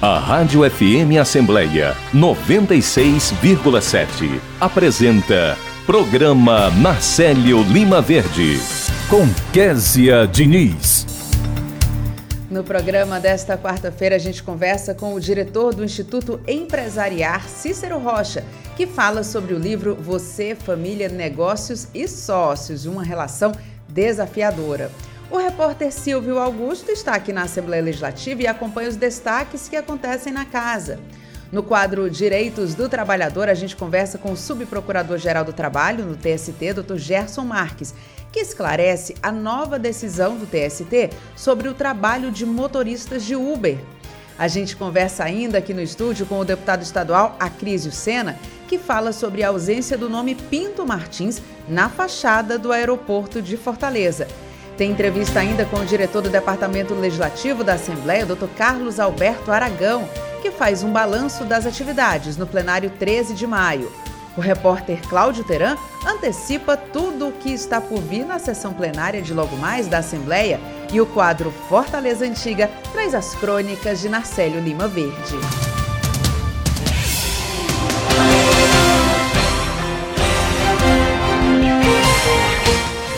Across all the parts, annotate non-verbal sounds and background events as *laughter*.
A Rádio FM Assembleia 96,7 apresenta Programa Marcelo Lima Verde com Késia Diniz. No programa desta quarta-feira a gente conversa com o diretor do Instituto Empresariar, Cícero Rocha, que fala sobre o livro Você, Família, Negócios e Sócios, uma relação desafiadora. O repórter Silvio Augusto está aqui na Assembleia Legislativa e acompanha os destaques que acontecem na casa. No quadro Direitos do Trabalhador, a gente conversa com o subprocurador-geral do Trabalho, no TST, Dr. Gerson Marques, que esclarece a nova decisão do TST sobre o trabalho de motoristas de Uber. A gente conversa ainda aqui no estúdio com o deputado estadual Acrísio Sena, que fala sobre a ausência do nome Pinto Martins na fachada do aeroporto de Fortaleza. Tem entrevista ainda com o diretor do Departamento Legislativo da Assembleia, Dr. Carlos Alberto Aragão, que faz um balanço das atividades no plenário 13 de maio. O repórter Cláudio Teran antecipa tudo o que está por vir na sessão plenária de logo mais da Assembleia e o quadro Fortaleza Antiga traz as crônicas de Narcélio Lima Verde.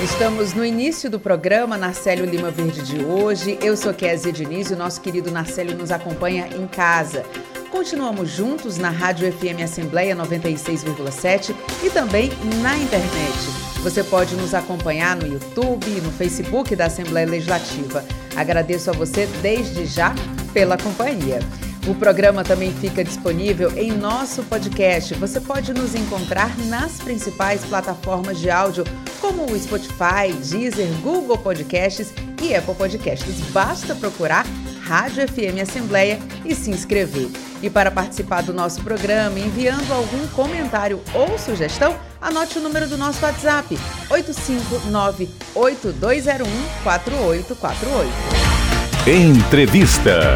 Estamos no início do programa Narcélio Lima Verde de hoje. Eu sou Kézia Diniz e o nosso querido Narcélio nos acompanha em casa. Continuamos juntos na Rádio FM Assembleia 96,7 e também na internet. Você pode nos acompanhar no YouTube e no Facebook da Assembleia Legislativa. Agradeço a você desde já pela companhia. O programa também fica disponível em nosso podcast. Você pode nos encontrar nas principais plataformas de áudio, como o Spotify, Deezer, Google Podcasts e Apple Podcasts. Basta procurar Rádio FM Assembleia e se inscrever. E para participar do nosso programa, enviando algum comentário ou sugestão, anote o número do nosso WhatsApp: 859-8201-4848. Entrevista.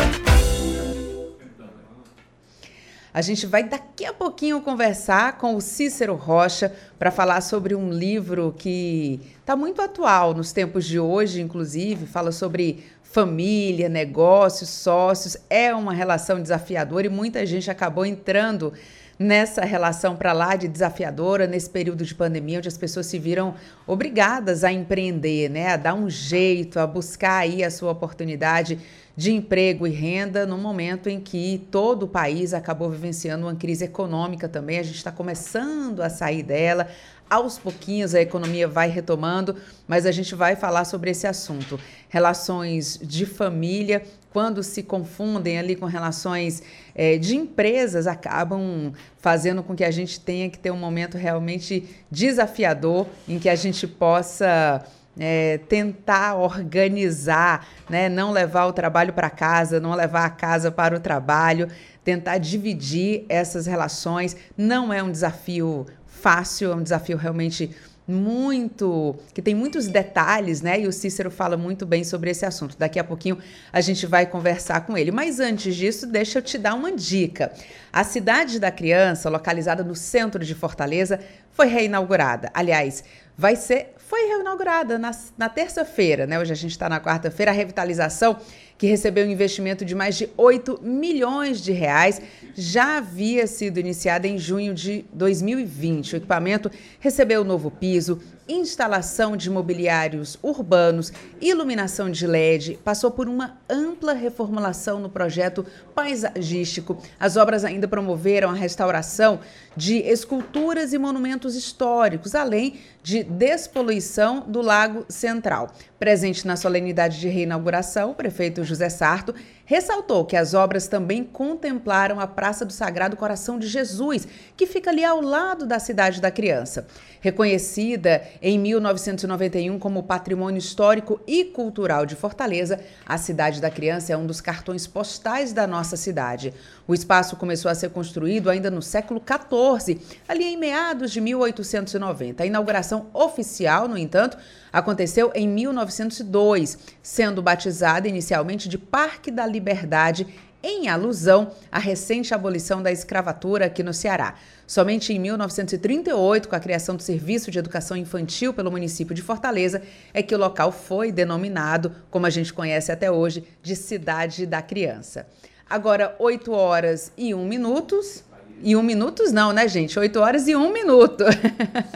A gente vai daqui a pouquinho conversar com o Cícero Rocha para falar sobre um livro que está muito atual nos tempos de hoje, inclusive, fala sobre família, negócios, sócios. É uma relação desafiadora e muita gente acabou entrando nessa relação para lá de desafiadora nesse período de pandemia, onde as pessoas se viram obrigadas a empreender, né, a dar um jeito, a buscar aí a sua oportunidade de emprego e renda no momento em que todo o país acabou vivenciando uma crise econômica também. A gente está começando a sair dela. Aos pouquinhos a economia vai retomando, mas a gente vai falar sobre esse assunto. Relações de família, quando se confundem ali com relações é, de empresas, acabam fazendo com que a gente tenha que ter um momento realmente desafiador em que a gente possa é, tentar organizar, né? não levar o trabalho para casa, não levar a casa para o trabalho, tentar dividir essas relações. Não é um desafio fácil, é um desafio realmente muito, que tem muitos detalhes, né? E o Cícero fala muito bem sobre esse assunto. Daqui a pouquinho a gente vai conversar com ele. Mas antes disso, deixa eu te dar uma dica. A Cidade da Criança, localizada no centro de Fortaleza, foi reinaugurada. Aliás, vai ser foi reinaugurada na, na terça-feira, né? Hoje a gente está na quarta-feira, a revitalização que recebeu um investimento de mais de 8 milhões de reais, já havia sido iniciada em junho de 2020. O equipamento recebeu um novo piso, instalação de mobiliários urbanos, iluminação de LED, passou por uma ampla reformulação no projeto paisagístico. As obras ainda promoveram a restauração de esculturas e monumentos históricos, além de despoluição do Lago Central. Presente na solenidade de reinauguração, o prefeito José Sarto ressaltou que as obras também contemplaram a Praça do Sagrado Coração de Jesus, que fica ali ao lado da Cidade da Criança. Reconhecida em 1991 como Patrimônio Histórico e Cultural de Fortaleza, a Cidade da Criança é um dos cartões postais da nossa cidade. O espaço começou a ser construído ainda no século XIV, ali em meados de 1890. A inauguração oficial, no entanto, aconteceu em 1902, sendo batizada inicialmente de Parque da Liberdade em alusão à recente abolição da escravatura aqui no Ceará. Somente em 1938, com a criação do Serviço de Educação Infantil pelo município de Fortaleza, é que o local foi denominado, como a gente conhece até hoje, de Cidade da Criança. Agora, 8 horas e 1 minutos. E um minutos não, né, gente? 8 horas e 1 minuto.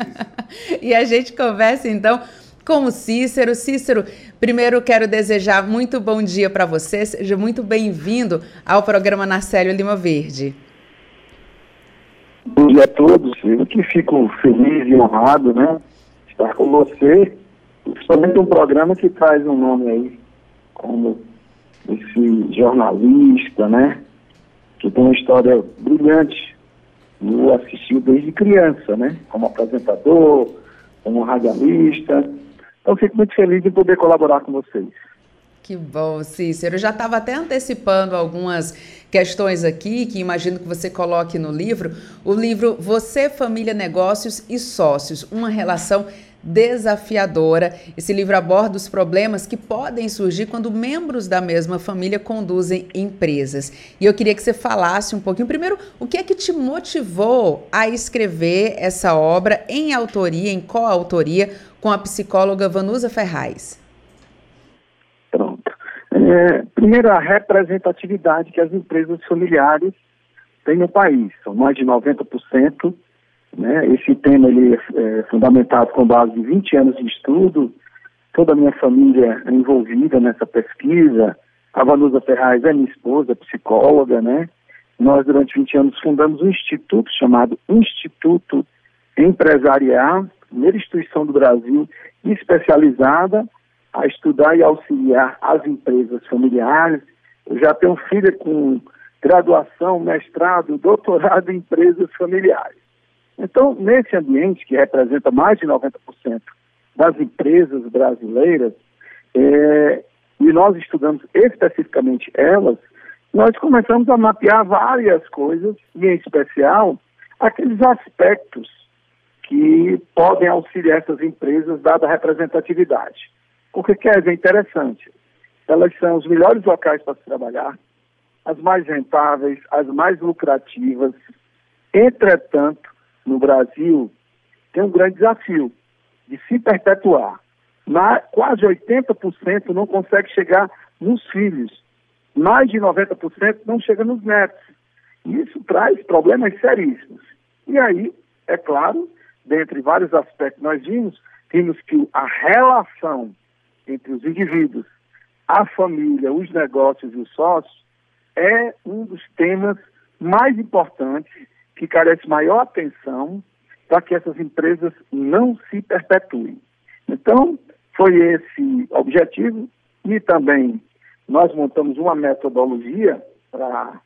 *laughs* e a gente conversa, então, com o Cícero. Cícero, primeiro quero desejar muito bom dia para você. Seja muito bem-vindo ao programa Narcélio Lima Verde. Bom dia a todos. Eu que fico feliz e honrado, né? Estar com você. Principalmente um programa que traz um nome aí, como esse jornalista, né? Que tem uma história brilhante. Eu assisti desde criança, né? Como apresentador, como radialista. Então, fico muito feliz de poder colaborar com vocês. Que bom, Cícero. Eu já estava até antecipando algumas questões aqui que imagino que você coloque no livro. O livro Você, Família, Negócios e Sócios, uma relação desafiadora. Esse livro aborda os problemas que podem surgir quando membros da mesma família conduzem empresas. E eu queria que você falasse um pouquinho, primeiro, o que é que te motivou a escrever essa obra em autoria, em coautoria, com a psicóloga Vanusa Ferraz? Pronto. É, primeiro, a representatividade que as empresas familiares têm no país. São mais de 90%. Né? Esse tema ele é, é fundamentado com base em 20 anos de estudo. Toda a minha família é envolvida nessa pesquisa. A Vanusa Ferraz é minha esposa, psicóloga, né? Nós, durante 20 anos, fundamos um instituto chamado Instituto Empresarial, primeira instituição do Brasil especializada a estudar e auxiliar as empresas familiares. Eu já tenho filha com graduação, mestrado, doutorado em empresas familiares. Então, nesse ambiente que representa mais de 90% das empresas brasileiras, é, e nós estudamos especificamente elas, nós começamos a mapear várias coisas, e em especial aqueles aspectos que podem auxiliar essas empresas, dada a representatividade. Porque, quer dizer, é interessante, elas são os melhores locais para se trabalhar, as mais rentáveis, as mais lucrativas. Entretanto, no Brasil, tem um grande desafio de se perpetuar. Na, quase 80% não consegue chegar nos filhos. Mais de 90% não chega nos netos. Isso traz problemas seríssimos. E aí, é claro, dentre vários aspectos nós vimos, vimos que a relação entre os indivíduos, a família, os negócios e os sócios é um dos temas mais importantes que carece maior atenção para que essas empresas não se perpetuem. Então, foi esse objetivo e também nós montamos uma metodologia para,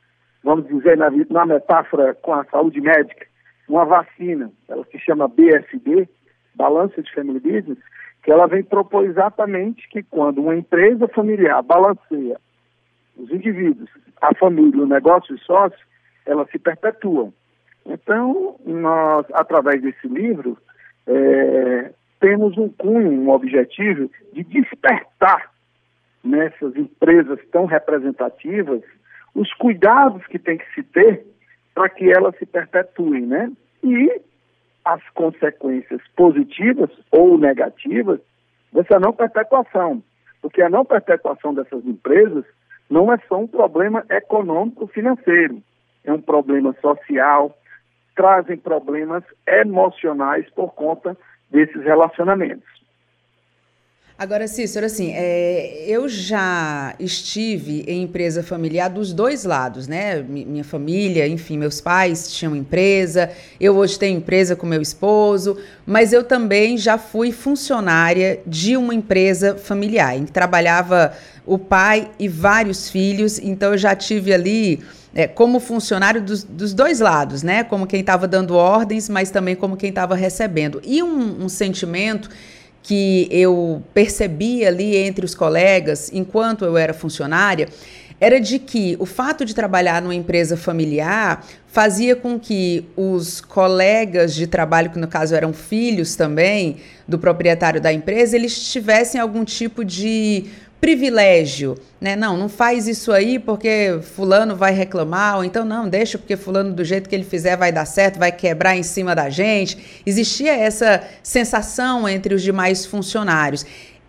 vamos dizer, na, na metáfora com a saúde médica, uma vacina, ela se chama BSB, Balança de Family Business, que ela vem propor exatamente que quando uma empresa familiar balanceia os indivíduos, a família, o negócio e o sócio, elas se perpetuam. Então, nós, através desse livro, é, temos um cunho, um objetivo de despertar nessas empresas tão representativas os cuidados que tem que se ter para que elas se perpetuem, né? E as consequências positivas ou negativas dessa não perpetuação. Porque a não perpetuação dessas empresas não é só um problema econômico financeiro, é um problema social, trazem problemas emocionais por conta desses relacionamentos. Agora, Cícero, assim, é, eu já estive em empresa familiar dos dois lados, né? Minha família, enfim, meus pais tinham empresa, eu hoje tenho empresa com meu esposo, mas eu também já fui funcionária de uma empresa familiar, em que trabalhava o pai e vários filhos, então eu já tive ali é, como funcionário dos, dos, dois lados, né? Como quem estava dando ordens, mas também como quem estava recebendo. E um, um sentimento que eu percebi ali entre os colegas, enquanto eu era funcionária, era de que o fato de trabalhar numa empresa familiar fazia com que os colegas de trabalho, que no caso eram filhos também do proprietário da empresa, eles tivessem algum tipo de privilégio, né? Não, não faz isso aí porque fulano vai reclamar, ou então não, deixa porque fulano do jeito que ele fizer vai dar certo, vai quebrar em cima da gente. Existia essa sensação entre os demais funcionários.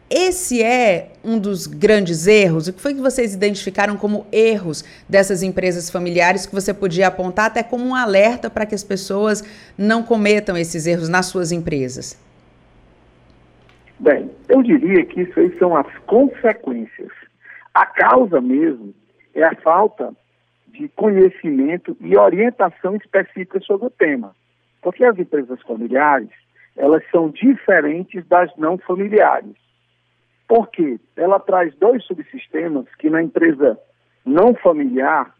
esse é um dos grandes erros? O que foi que vocês identificaram como erros dessas empresas familiares que você podia apontar até como um alerta para que as pessoas não cometam esses erros nas suas empresas? Bem, eu diria que isso aí são as consequências. A causa mesmo é a falta de conhecimento e orientação específica sobre o tema. Porque as empresas familiares, elas são diferentes das não familiares. Por quê? Ela traz dois subsistemas que na empresa não familiar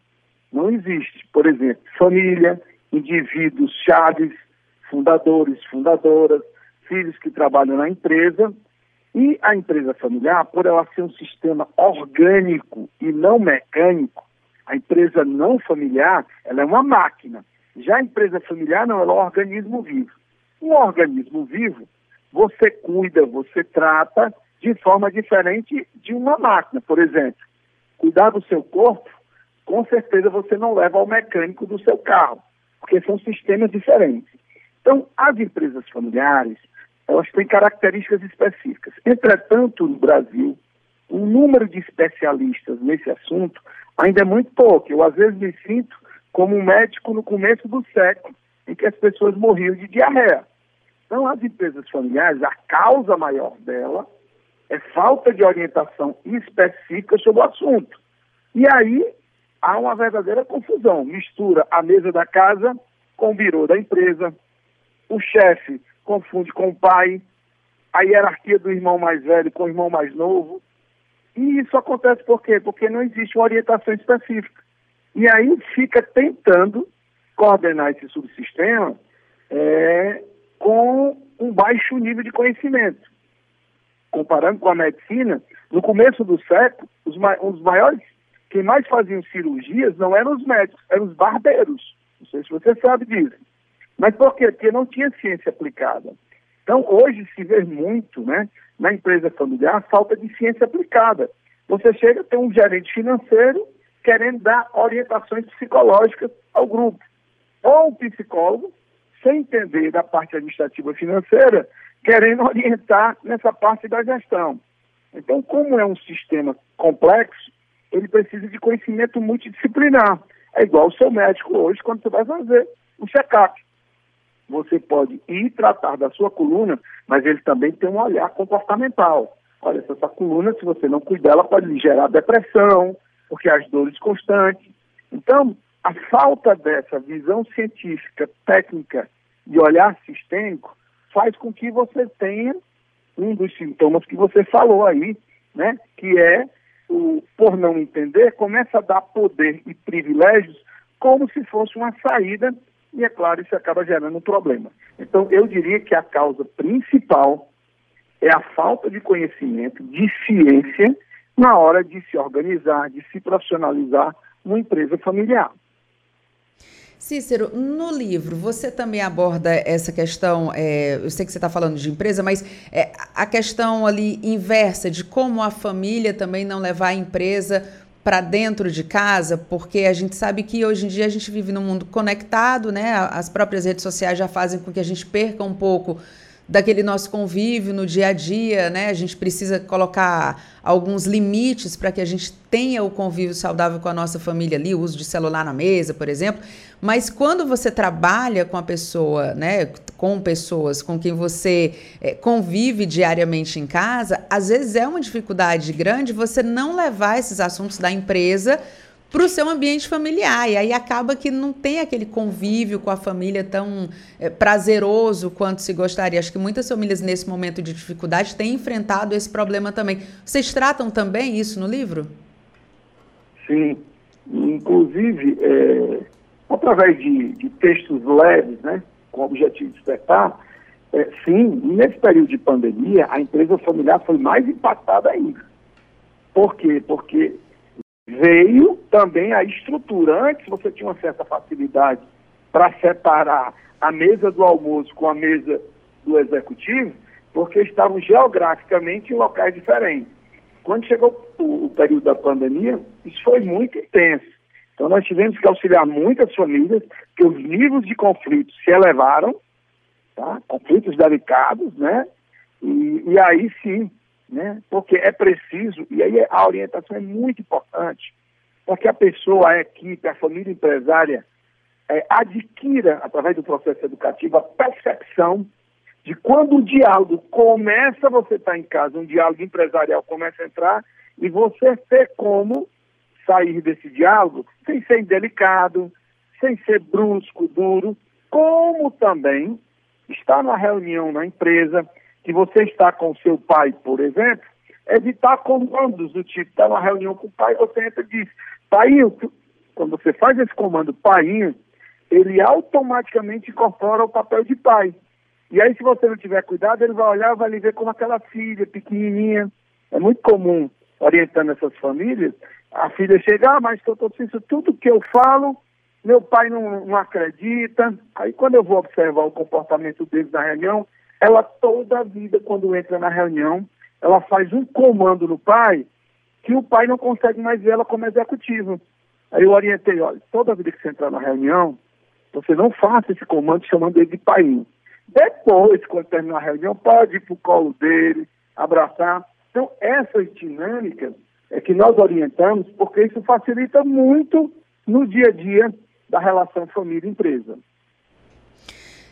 não existe. Por exemplo, família, indivíduos chaves, fundadores, fundadoras, filhos que trabalham na empresa. E a empresa familiar, por ela ser um sistema orgânico e não mecânico, a empresa não familiar, ela é uma máquina. Já a empresa familiar não, ela é um organismo vivo. Um organismo vivo, você cuida, você trata de forma diferente de uma máquina. Por exemplo, cuidar do seu corpo, com certeza você não leva ao mecânico do seu carro, porque são sistemas diferentes. Então, as empresas familiares, elas têm características específicas. Entretanto, no Brasil, o número de especialistas nesse assunto ainda é muito pouco. Eu, às vezes, me sinto como um médico no começo do século, em que as pessoas morriam de diarreia. Então, as empresas familiares, a causa maior dela é falta de orientação específica sobre o assunto. E aí há uma verdadeira confusão. Mistura a mesa da casa com o birô da empresa, o chefe confunde com o pai, a hierarquia do irmão mais velho com o irmão mais novo. E isso acontece por quê? Porque não existe uma orientação específica. E aí fica tentando coordenar esse subsistema é, com um baixo nível de conhecimento. Comparando com a medicina, no começo do século, os, os maiores, quem mais faziam cirurgias não eram os médicos, eram os barbeiros. Não sei se você sabe disso. Mas por quê? Porque não tinha ciência aplicada. Então, hoje se vê muito, né, na empresa familiar, falta de ciência aplicada. Você chega a ter um gerente financeiro querendo dar orientações psicológicas ao grupo. Ou um psicólogo, sem entender da parte administrativa financeira, querendo orientar nessa parte da gestão. Então, como é um sistema complexo, ele precisa de conhecimento multidisciplinar. É igual o seu médico hoje, quando você vai fazer um check-up você pode ir tratar da sua coluna, mas ele também tem um olhar comportamental. Olha, essa coluna, se você não cuidar, ela pode lhe gerar depressão, porque as dores constantes. Então, a falta dessa visão científica, técnica e olhar sistêmico faz com que você tenha um dos sintomas que você falou aí, né? Que é o por não entender, começa a dar poder e privilégios como se fosse uma saída e, é claro, isso acaba gerando um problema. Então, eu diria que a causa principal é a falta de conhecimento, de ciência, na hora de se organizar, de se profissionalizar uma empresa familiar. Cícero, no livro você também aborda essa questão, é, eu sei que você está falando de empresa, mas é, a questão ali inversa de como a família também não levar a empresa para dentro de casa, porque a gente sabe que hoje em dia a gente vive num mundo conectado, né? As próprias redes sociais já fazem com que a gente perca um pouco daquele nosso convívio no dia a dia, né? A gente precisa colocar alguns limites para que a gente tenha o convívio saudável com a nossa família ali, o uso de celular na mesa, por exemplo. Mas quando você trabalha com a pessoa, né, com pessoas com quem você é, convive diariamente em casa, às vezes é uma dificuldade grande você não levar esses assuntos da empresa para o seu ambiente familiar. E aí acaba que não tem aquele convívio com a família tão é, prazeroso quanto se gostaria. Acho que muitas famílias, nesse momento de dificuldade, têm enfrentado esse problema também. Vocês tratam também isso no livro? Sim. Inclusive, é, através de, de, textos leves, né, com o objetivo de despertar, é, sim, nesse período de pandemia, a empresa familiar foi mais impactada ainda. Por quê? Porque veio também a estrutura. Antes você tinha uma certa facilidade para separar a mesa do almoço com a mesa do executivo, porque estavam geograficamente em locais diferentes. Quando chegou o, período da pandemia, isso foi muito intenso. Então nós tivemos que auxiliar muitas famílias, que os níveis de conflitos se elevaram, tá? conflitos delicados, né? E, e aí sim, né? Porque é preciso, e aí a orientação é muito importante, para que a pessoa, a equipe, a família empresária é, adquira, através do processo educativo, a percepção de quando o diálogo começa, você está em casa, um diálogo empresarial começa a entrar, e você ter como sair desse diálogo sem ser indelicado, sem ser brusco, duro, como também estar na reunião na empresa, que você está com seu pai, por exemplo, evitar comandos do tipo, está numa reunião com o pai, você entra e diz, painho, quando você faz esse comando painho, ele automaticamente incorpora o papel de pai. E aí, se você não tiver cuidado, ele vai olhar, vai lhe ver como aquela filha pequenininha. É muito comum, orientando essas famílias, a filha chegar, mas doutor Cícero, tudo que eu falo, meu pai não, não acredita. Aí, quando eu vou observar o comportamento deles na reunião, ela toda a vida, quando entra na reunião, ela faz um comando no pai que o pai não consegue mais ver ela como executiva. Aí eu orientei, olha, toda vida que você entrar na reunião, você não faça esse comando chamando ele de pai. Depois, quando terminar a reunião, pode ir para o colo dele, abraçar. Então, essas dinâmicas é que nós orientamos, porque isso facilita muito no dia a dia da relação família-empresa.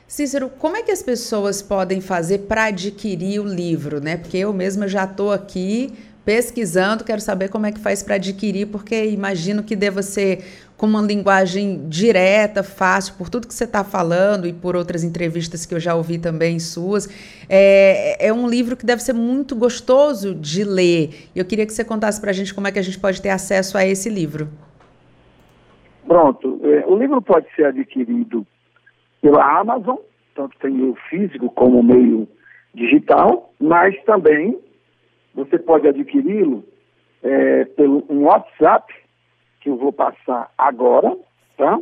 Cícero, como é que as pessoas podem fazer para adquirir o livro, né? Porque eu mesma já estou aqui pesquisando, quero saber como é que faz para adquirir, porque imagino que deva ser com uma linguagem direta, fácil, por tudo que você está falando e por outras entrevistas que eu já ouvi também suas. É, é um livro que deve ser muito gostoso de ler. Eu queria que você contasse para a gente como é que a gente pode ter acesso a esse livro. Pronto. É, o livro pode ser adquirido pela Amazon, tanto tem o físico como o meio digital, mas também você pode adquiri-lo é, pelo um WhatsApp, que eu vou passar agora, tá?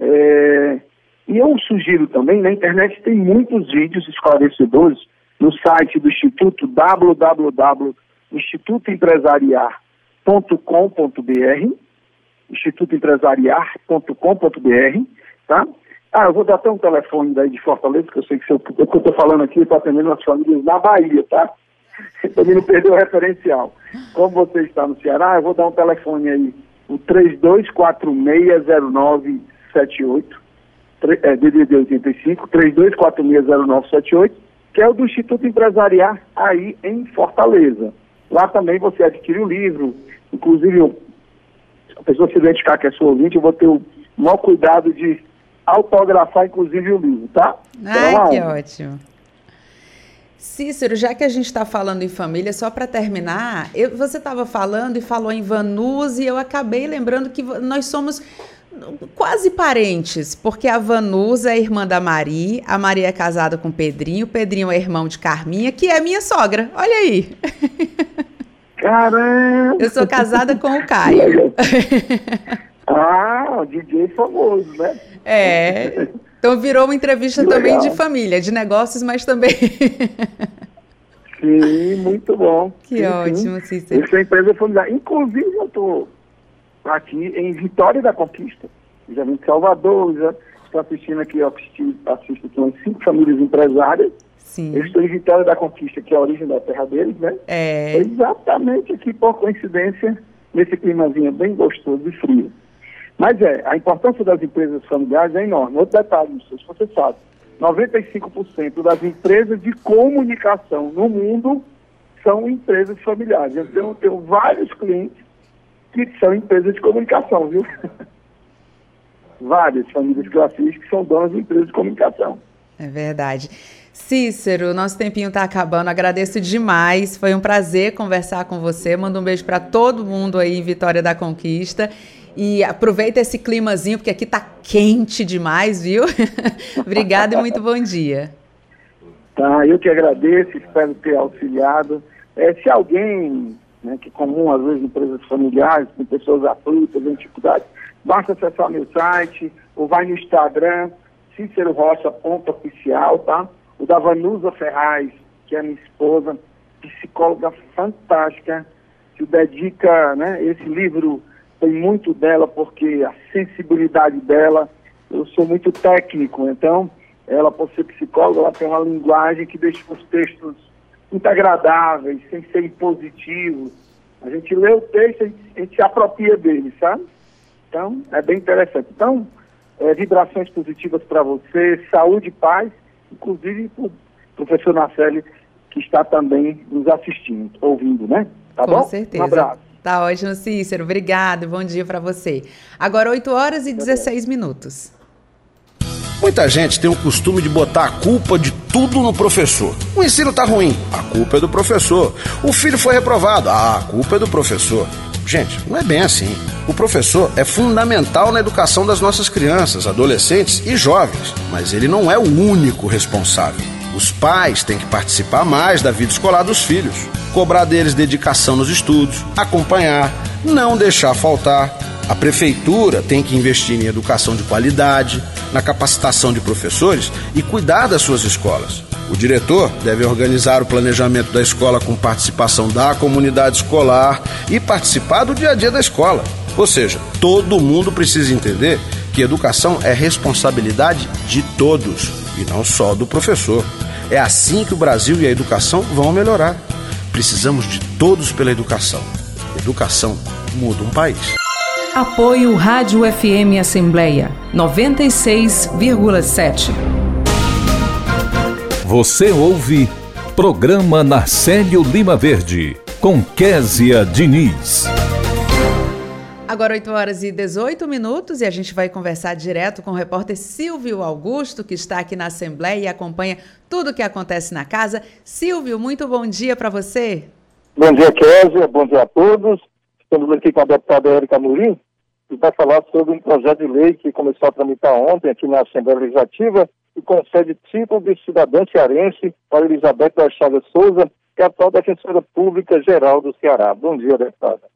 É, e eu sugiro também, na internet tem muitos vídeos esclarecedores no site do Instituto www.institutoempresariar.com.br institutoempresariar.com.br, tá? Ah, eu vou dar até um telefone daí de Fortaleza, que eu sei que se eu, estou falando aqui, está atendendo as famílias na Bahia, tá? *laughs* Também não perdeu o referencial. Como você está no Ceará, eu vou dar um telefone aí, o 32460978, é, DDD 85, 32460978, que é o do Instituto Empresariar aí em Fortaleza. Lá também você adquire o livro, inclusive a pessoa se identificar que é sua ouvinte, eu vou ter o maior cuidado de autografar, inclusive, o livro, tá? Ai, então, que ótimo. Cícero, já que a gente está falando em família, só para terminar, eu, você estava falando e falou em Vanusa e eu acabei lembrando que nós somos quase parentes, porque a Vanusa é irmã da Mari, a Maria é casada com o Pedrinho, o Pedrinho é irmão de Carminha, que é minha sogra. Olha aí. Caramba! Eu sou casada com o Caio. *laughs* ah, DJ famoso, né? É. *laughs* Então virou uma entrevista também de família, de negócios, mas também. *laughs* sim, muito bom. Que sim, ótimo, Cícero. Essa empresa familiar. Inclusive, eu estou aqui em Vitória da Conquista. Já vim de Salvador, já estou assistindo aqui, eu assisti, assisto aqui umas cinco famílias empresárias. Sim. Eu estou em Vitória da Conquista, que é a origem da terra deles, né? É. Exatamente aqui, por coincidência, nesse climazinho bem gostoso e frio. Mas é, a importância das empresas familiares é enorme. Outro detalhe, não sei se você sabe, 95% das empresas de comunicação no mundo são empresas familiares. Eu tenho vários clientes que são empresas de comunicação, viu? *laughs* Várias famílias classistas que são donas de empresas de comunicação. É verdade. Cícero, nosso tempinho está acabando. Agradeço demais. Foi um prazer conversar com você. Mando um beijo para todo mundo aí em Vitória da Conquista. E aproveita esse climazinho, porque aqui tá quente demais, viu? *laughs* Obrigada e muito bom dia. Tá, eu que agradeço, espero ter auxiliado. É, se alguém, né, que é comum às vezes empresas familiares, com pessoas aflitas, em dificuldade, basta acessar meu site, ou vai no Instagram, Cícero Rocha, ponto oficial, tá? O da Vanusa Ferraz, que é minha esposa, psicóloga fantástica, que dedica, né, esse livro tem muito dela porque a sensibilidade dela, eu sou muito técnico, então ela por ser psicóloga, ela tem uma linguagem que deixa os textos muito agradáveis, sem ser impositivos. A gente lê o texto e a gente se apropria dele, sabe? Então, é bem interessante. Então, é, vibrações positivas para você, saúde e paz, inclusive para o professor Nacelli, que está também nos assistindo, ouvindo, né? Tá Com bom? certeza. Um abraço. Tá ótimo, Cícero. Obrigado. Bom dia para você. Agora, 8 horas e 16 minutos. Muita gente tem o costume de botar a culpa de tudo no professor. O ensino tá ruim, a culpa é do professor. O filho foi reprovado, ah, a culpa é do professor. Gente, não é bem assim. O professor é fundamental na educação das nossas crianças, adolescentes e jovens, mas ele não é o único responsável. Os pais têm que participar mais da vida escolar dos filhos, cobrar deles dedicação nos estudos, acompanhar, não deixar faltar. A prefeitura tem que investir em educação de qualidade, na capacitação de professores e cuidar das suas escolas. O diretor deve organizar o planejamento da escola com participação da comunidade escolar e participar do dia a dia da escola. Ou seja, todo mundo precisa entender que educação é responsabilidade de todos e não só do professor. É assim que o Brasil e a educação vão melhorar. Precisamos de todos pela educação. Educação muda um país. Apoio Rádio FM Assembleia 96,7. Você ouve Programa Narcélio Lima Verde, com Késia Diniz. Agora 8 horas e 18 minutos e a gente vai conversar direto com o repórter Silvio Augusto, que está aqui na Assembleia e acompanha tudo o que acontece na casa. Silvio, muito bom dia para você. Bom dia, Késia. Bom dia a todos. Estamos aqui com a deputada Érica Murim, que vai falar sobre um projeto de lei que começou a tramitar ontem aqui na Assembleia Legislativa e concede título de cidadã cearense para Elizabeth das Chagas Souza, que é atual defensora pública geral do Ceará. Bom dia, deputada.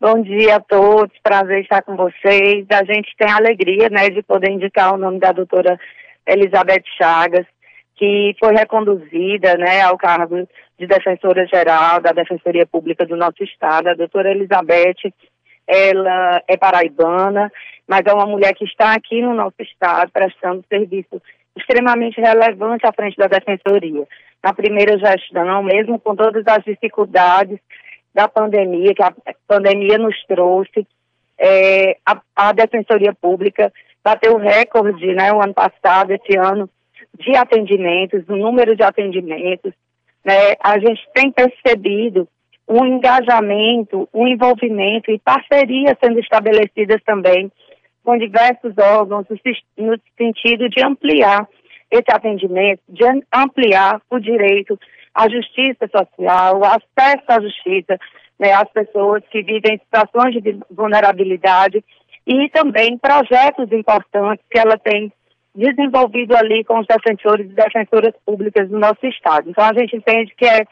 Bom dia a todos, prazer estar com vocês. A gente tem a alegria né, de poder indicar o nome da doutora Elizabeth Chagas, que foi reconduzida né, ao cargo de defensora geral da Defensoria Pública do nosso Estado. A doutora Elizabeth, ela é paraibana, mas é uma mulher que está aqui no nosso Estado prestando serviço extremamente relevante à frente da Defensoria. Na primeira gestão, mesmo com todas as dificuldades da pandemia, que a pandemia nos trouxe, é, a, a, Defensoria Pública bateu recorde, né, o ano passado, esse ano, de atendimentos, o número de atendimentos. Né, a gente tem percebido um engajamento, um envolvimento e parcerias sendo estabelecidas também com diversos órgãos no sentido de ampliar esse atendimento, de ampliar o direito à justiça social, acesso à justiça né, às pessoas que vivem em situações de vulnerabilidade e também projetos importantes que ela tem desenvolvido ali com os defensores e defensoras públicas do nosso Estado. Então, a gente entende que é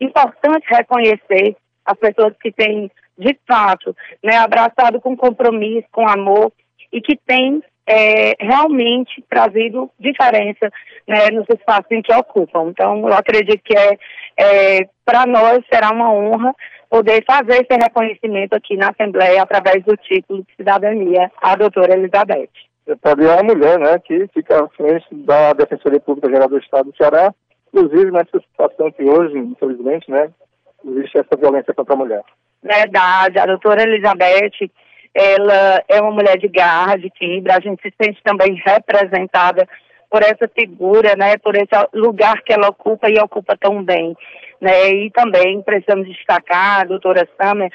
importante reconhecer as pessoas que têm, de fato, né, abraçado com compromisso, com amor e que têm é, realmente trazido diferença né, nos espaços em que ocupam. Então, eu acredito que é, é para nós será uma honra poder fazer esse reconhecimento aqui na Assembleia através do título de cidadania à doutora Elizabeth. Também é uma mulher, né, que fica à frente da Defensoria Pública Geral do Estado do Ceará, inclusive nessa situação que hoje, infelizmente, né, existe essa violência contra a mulher. Verdade, a doutora Elizabeth ela é uma mulher de garra, de fibra, a gente se sente também representada por essa figura, né, por esse lugar que ela ocupa e ocupa tão bem, né, e também precisamos destacar a doutora Summer,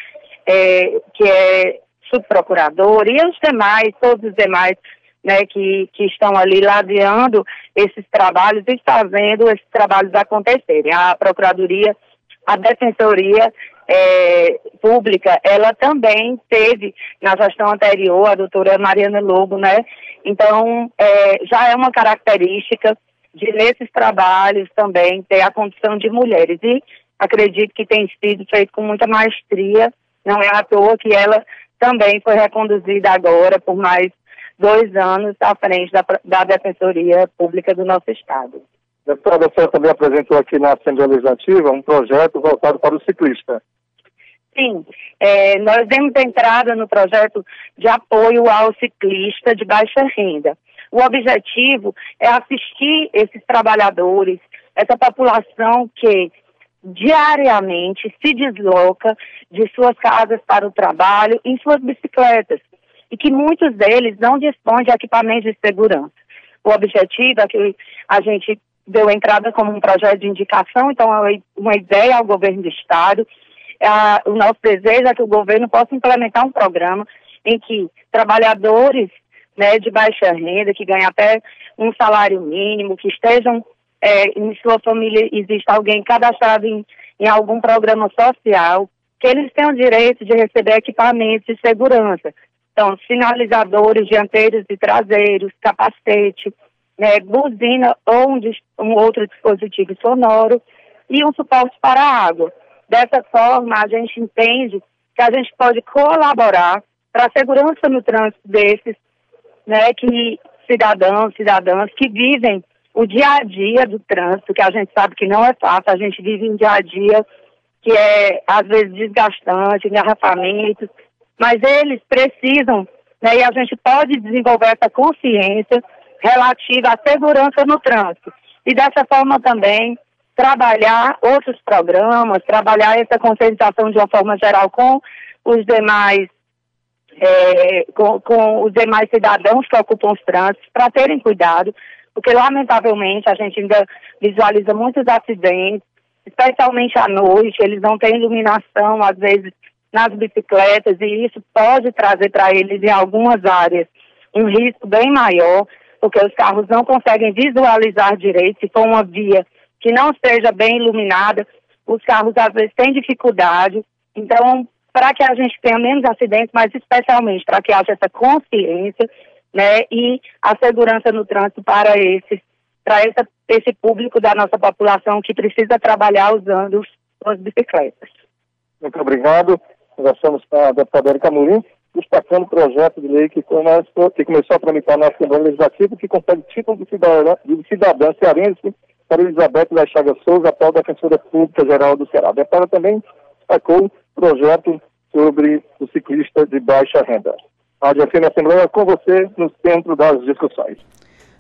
é, que é subprocuradora, e os demais, todos os demais, né, que, que estão ali ladeando esses trabalhos e fazendo esses trabalhos acontecerem. A Procuradoria, a Defensoria é, pública, ela também teve na gestão anterior a doutora Mariana Lobo, né? Então, é, já é uma característica de nesses trabalhos também ter a condição de mulheres. E acredito que tem sido feito com muita maestria, não é à toa que ela também foi reconduzida agora por mais dois anos à frente da, da Defensoria Pública do nosso Estado. Deputada, a senhora também apresentou aqui na Assembleia Legislativa um projeto voltado para o ciclista. Sim, é, nós demos entrada no projeto de apoio ao ciclista de baixa renda. O objetivo é assistir esses trabalhadores, essa população que diariamente se desloca de suas casas para o trabalho em suas bicicletas e que muitos deles não dispõem de equipamentos de segurança. O objetivo é que a gente deu entrada como um projeto de indicação, então é uma ideia ao governo do Estado. É, o nosso desejo é que o governo possa implementar um programa em que trabalhadores né, de baixa renda, que ganham até um salário mínimo, que estejam é, em sua família, existe alguém cadastrado em, em algum programa social, que eles tenham direito de receber equipamentos de segurança. Então, sinalizadores dianteiros e traseiros, capacete, né, buzina ou um, um outro dispositivo sonoro e um suporte para a água. Dessa forma, a gente entende que a gente pode colaborar para a segurança no trânsito desses, né, que cidadãos, cidadãs que vivem o dia a dia do trânsito, que a gente sabe que não é fácil, a gente vive um dia a dia que é às vezes desgastante, engarrafamentos, mas eles precisam, né, e a gente pode desenvolver essa consciência relativa à segurança no trânsito. E dessa forma também trabalhar outros programas, trabalhar essa conscientização de uma forma geral com os demais é, com, com, os demais cidadãos que ocupam os trânsitos para terem cuidado, porque lamentavelmente a gente ainda visualiza muitos acidentes, especialmente à noite, eles não têm iluminação, às vezes, nas bicicletas, e isso pode trazer para eles, em algumas áreas, um risco bem maior porque os carros não conseguem visualizar direito, se for uma via que não esteja bem iluminada, os carros às vezes têm dificuldade. Então, para que a gente tenha menos acidentes, mas especialmente para que haja essa consciência, né, e a segurança no trânsito para esses, para esse público da nossa população que precisa trabalhar usando as bicicletas. Muito obrigado. Conversamos com a deputada Erika Murim destacando o projeto de lei que começou, que começou a tramitar na Assembleia Legislativa, que confere título de cidadã, de cidadã cearense para Elizabeth da Chaga Souza, atual defensora pública geral do Ceará. A deputada também destacou o projeto sobre o ciclista de baixa renda. A Rádio FM Assembleia com você no centro das discussões.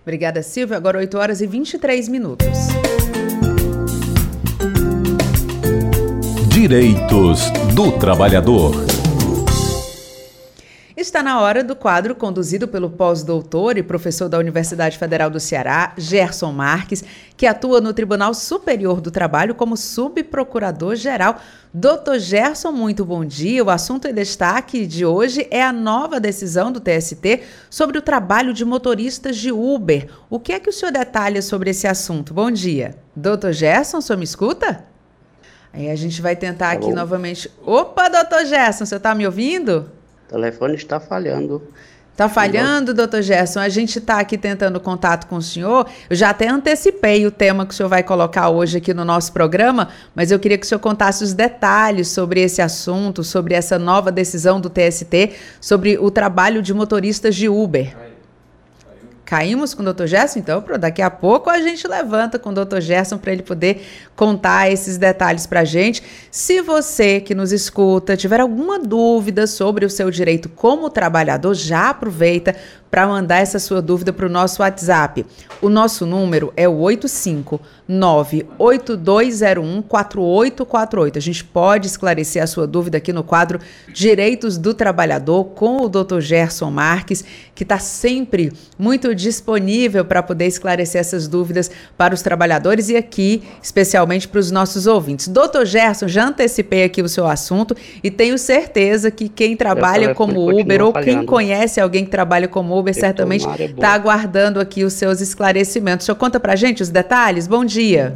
Obrigada, Silvia. Agora 8 horas e 23 minutos. Direitos do Trabalhador. Está na hora do quadro conduzido pelo pós-doutor e professor da Universidade Federal do Ceará, Gerson Marques, que atua no Tribunal Superior do Trabalho como subprocurador-geral. Doutor Gerson, muito bom dia. O assunto em destaque de hoje é a nova decisão do TST sobre o trabalho de motoristas de Uber. O que é que o senhor detalha sobre esse assunto? Bom dia. Doutor Gerson, o senhor me escuta? Aí a gente vai tentar aqui novamente. Opa, doutor Gerson, o senhor está me ouvindo? O telefone está falhando. Está falhando, doutor Gerson? A gente está aqui tentando contato com o senhor. Eu já até antecipei o tema que o senhor vai colocar hoje aqui no nosso programa, mas eu queria que o senhor contasse os detalhes sobre esse assunto, sobre essa nova decisão do TST, sobre o trabalho de motoristas de Uber. Caímos com o Dr. Gerson, então, daqui a pouco a gente levanta com o Dr. Gerson para ele poder contar esses detalhes para a gente. Se você que nos escuta tiver alguma dúvida sobre o seu direito como trabalhador, já aproveita para mandar essa sua dúvida para o nosso WhatsApp. O nosso número é o 85982014848. A gente pode esclarecer a sua dúvida aqui no quadro Direitos do Trabalhador com o Dr. Gerson Marques, que está sempre muito disponível para poder esclarecer essas dúvidas para os trabalhadores e aqui, especialmente para os nossos ouvintes. Doutor Gerson, já antecipei aqui o seu assunto e tenho certeza que quem trabalha como Uber ou quem conhece alguém que trabalha como Uber Uber certamente está é aguardando aqui os seus esclarecimentos. O senhor conta para gente os detalhes? Bom dia.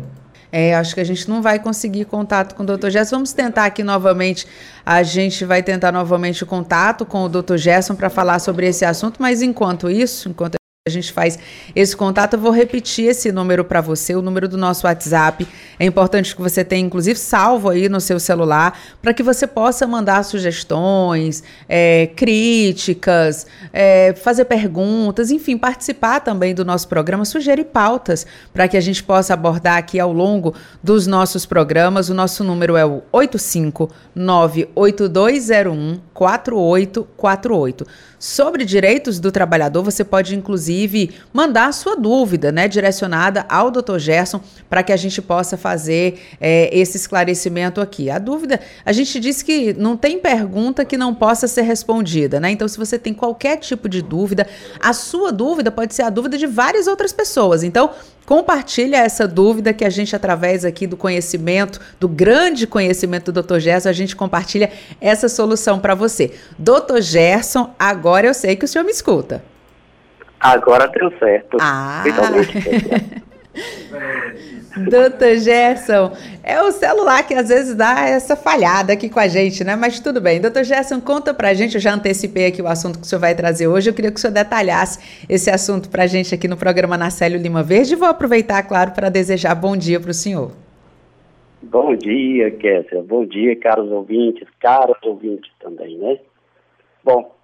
É, acho que a gente não vai conseguir contato com o Dr. Gerson. Vamos tentar aqui novamente. A gente vai tentar novamente o contato com o Dr. Gerson para falar sobre esse assunto, mas enquanto isso, enquanto a gente faz esse contato, eu vou repetir esse número para você, o número do nosso WhatsApp. É importante que você tenha, inclusive, salvo aí no seu celular, para que você possa mandar sugestões, é, críticas, é, fazer perguntas, enfim, participar também do nosso programa, sugerir pautas para que a gente possa abordar aqui ao longo dos nossos programas. O nosso número é o 8598201 4848. Sobre direitos do trabalhador, você pode, inclusive, mandar a sua dúvida, né, direcionada ao Dr. Gerson, para que a gente possa fazer é, esse esclarecimento aqui. A dúvida, a gente disse que não tem pergunta que não possa ser respondida, né? Então, se você tem qualquer tipo de dúvida, a sua dúvida pode ser a dúvida de várias outras pessoas. Então, Compartilha essa dúvida que a gente, através aqui do conhecimento, do grande conhecimento do Dr. Gerson, a gente compartilha essa solução para você. Dr. Gerson, agora eu sei que o senhor me escuta. Agora deu certo. Ah! *laughs* *laughs* Doutor Gerson, é o celular que às vezes dá essa falhada aqui com a gente, né? Mas tudo bem. Doutor Gerson, conta pra gente, eu já antecipei aqui o assunto que o senhor vai trazer hoje, eu queria que o senhor detalhasse esse assunto pra gente aqui no programa Nacélio Lima Verde vou aproveitar, claro, para desejar bom dia para o senhor. Bom dia, Késia. Bom dia, caros ouvintes, caros ouvintes também, né? Bom,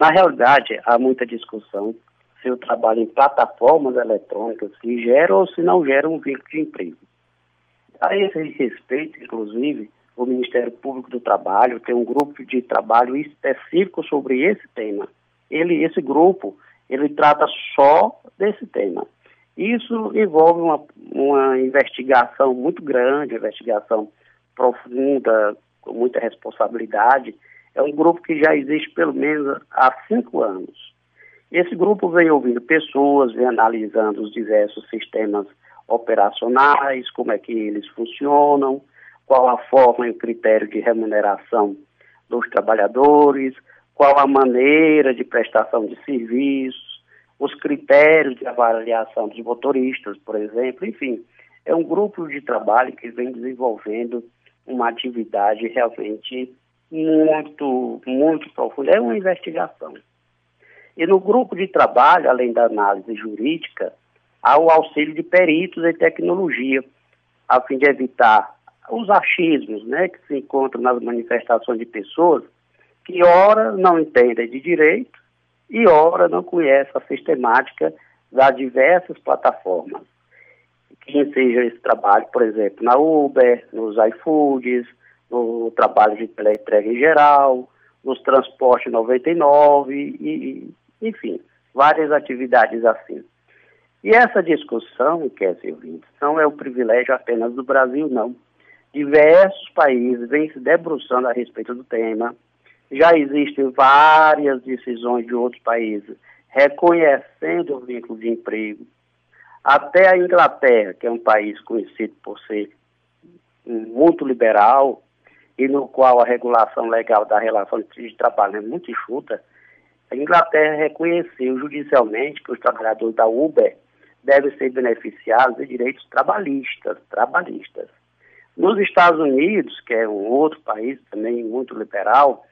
na realidade, há muita discussão se eu trabalho em plataformas eletrônicas se geram ou se não geram um vínculo de emprego. A esse respeito, inclusive, o Ministério Público do Trabalho tem um grupo de trabalho específico sobre esse tema. Ele, esse grupo, ele trata só desse tema. Isso envolve uma, uma investigação muito grande, investigação profunda, com muita responsabilidade. É um grupo que já existe pelo menos há cinco anos. Esse grupo vem ouvindo pessoas, vem analisando os diversos sistemas operacionais, como é que eles funcionam, qual a forma e o critério de remuneração dos trabalhadores, qual a maneira de prestação de serviços, os critérios de avaliação dos motoristas, por exemplo, enfim, é um grupo de trabalho que vem desenvolvendo uma atividade realmente muito, muito profunda, é uma investigação. E no grupo de trabalho, além da análise jurídica, há o auxílio de peritos em tecnologia, a fim de evitar os achismos né, que se encontram nas manifestações de pessoas que, ora, não entendem de direito e, ora, não conhecem a sistemática das diversas plataformas. Quem seja esse trabalho, por exemplo, na Uber, nos iFoods, no trabalho de teleentrega em geral, nos transportes 99 e, enfim, várias atividades assim. E essa discussão, Kézia ouvintes, não é o privilégio apenas do Brasil, não. Diversos países vêm se debruçando a respeito do tema. Já existem várias decisões de outros países reconhecendo o vínculo de emprego. Até a Inglaterra, que é um país conhecido por ser muito liberal e no qual a regulação legal da relação de trabalho é muito enxuta, a Inglaterra reconheceu judicialmente que os trabalhadores da Uber devem ser beneficiados de direitos trabalhistas, trabalhistas. Nos Estados Unidos, que é um outro país também muito liberal,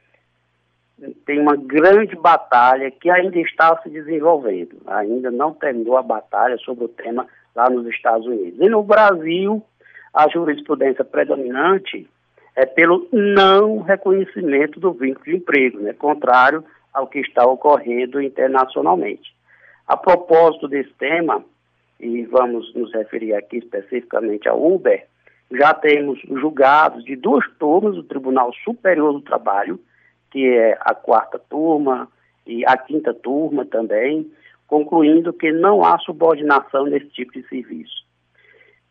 tem uma grande batalha que ainda está se desenvolvendo. Ainda não terminou a batalha sobre o tema lá nos Estados Unidos. E no Brasil, a jurisprudência predominante é pelo não reconhecimento do vínculo de emprego, né? contrário ao que está ocorrendo internacionalmente. A propósito desse tema, e vamos nos referir aqui especificamente ao Uber, já temos julgados de duas turmas do Tribunal Superior do Trabalho, que é a quarta turma e a quinta turma também, concluindo que não há subordinação nesse tipo de serviço.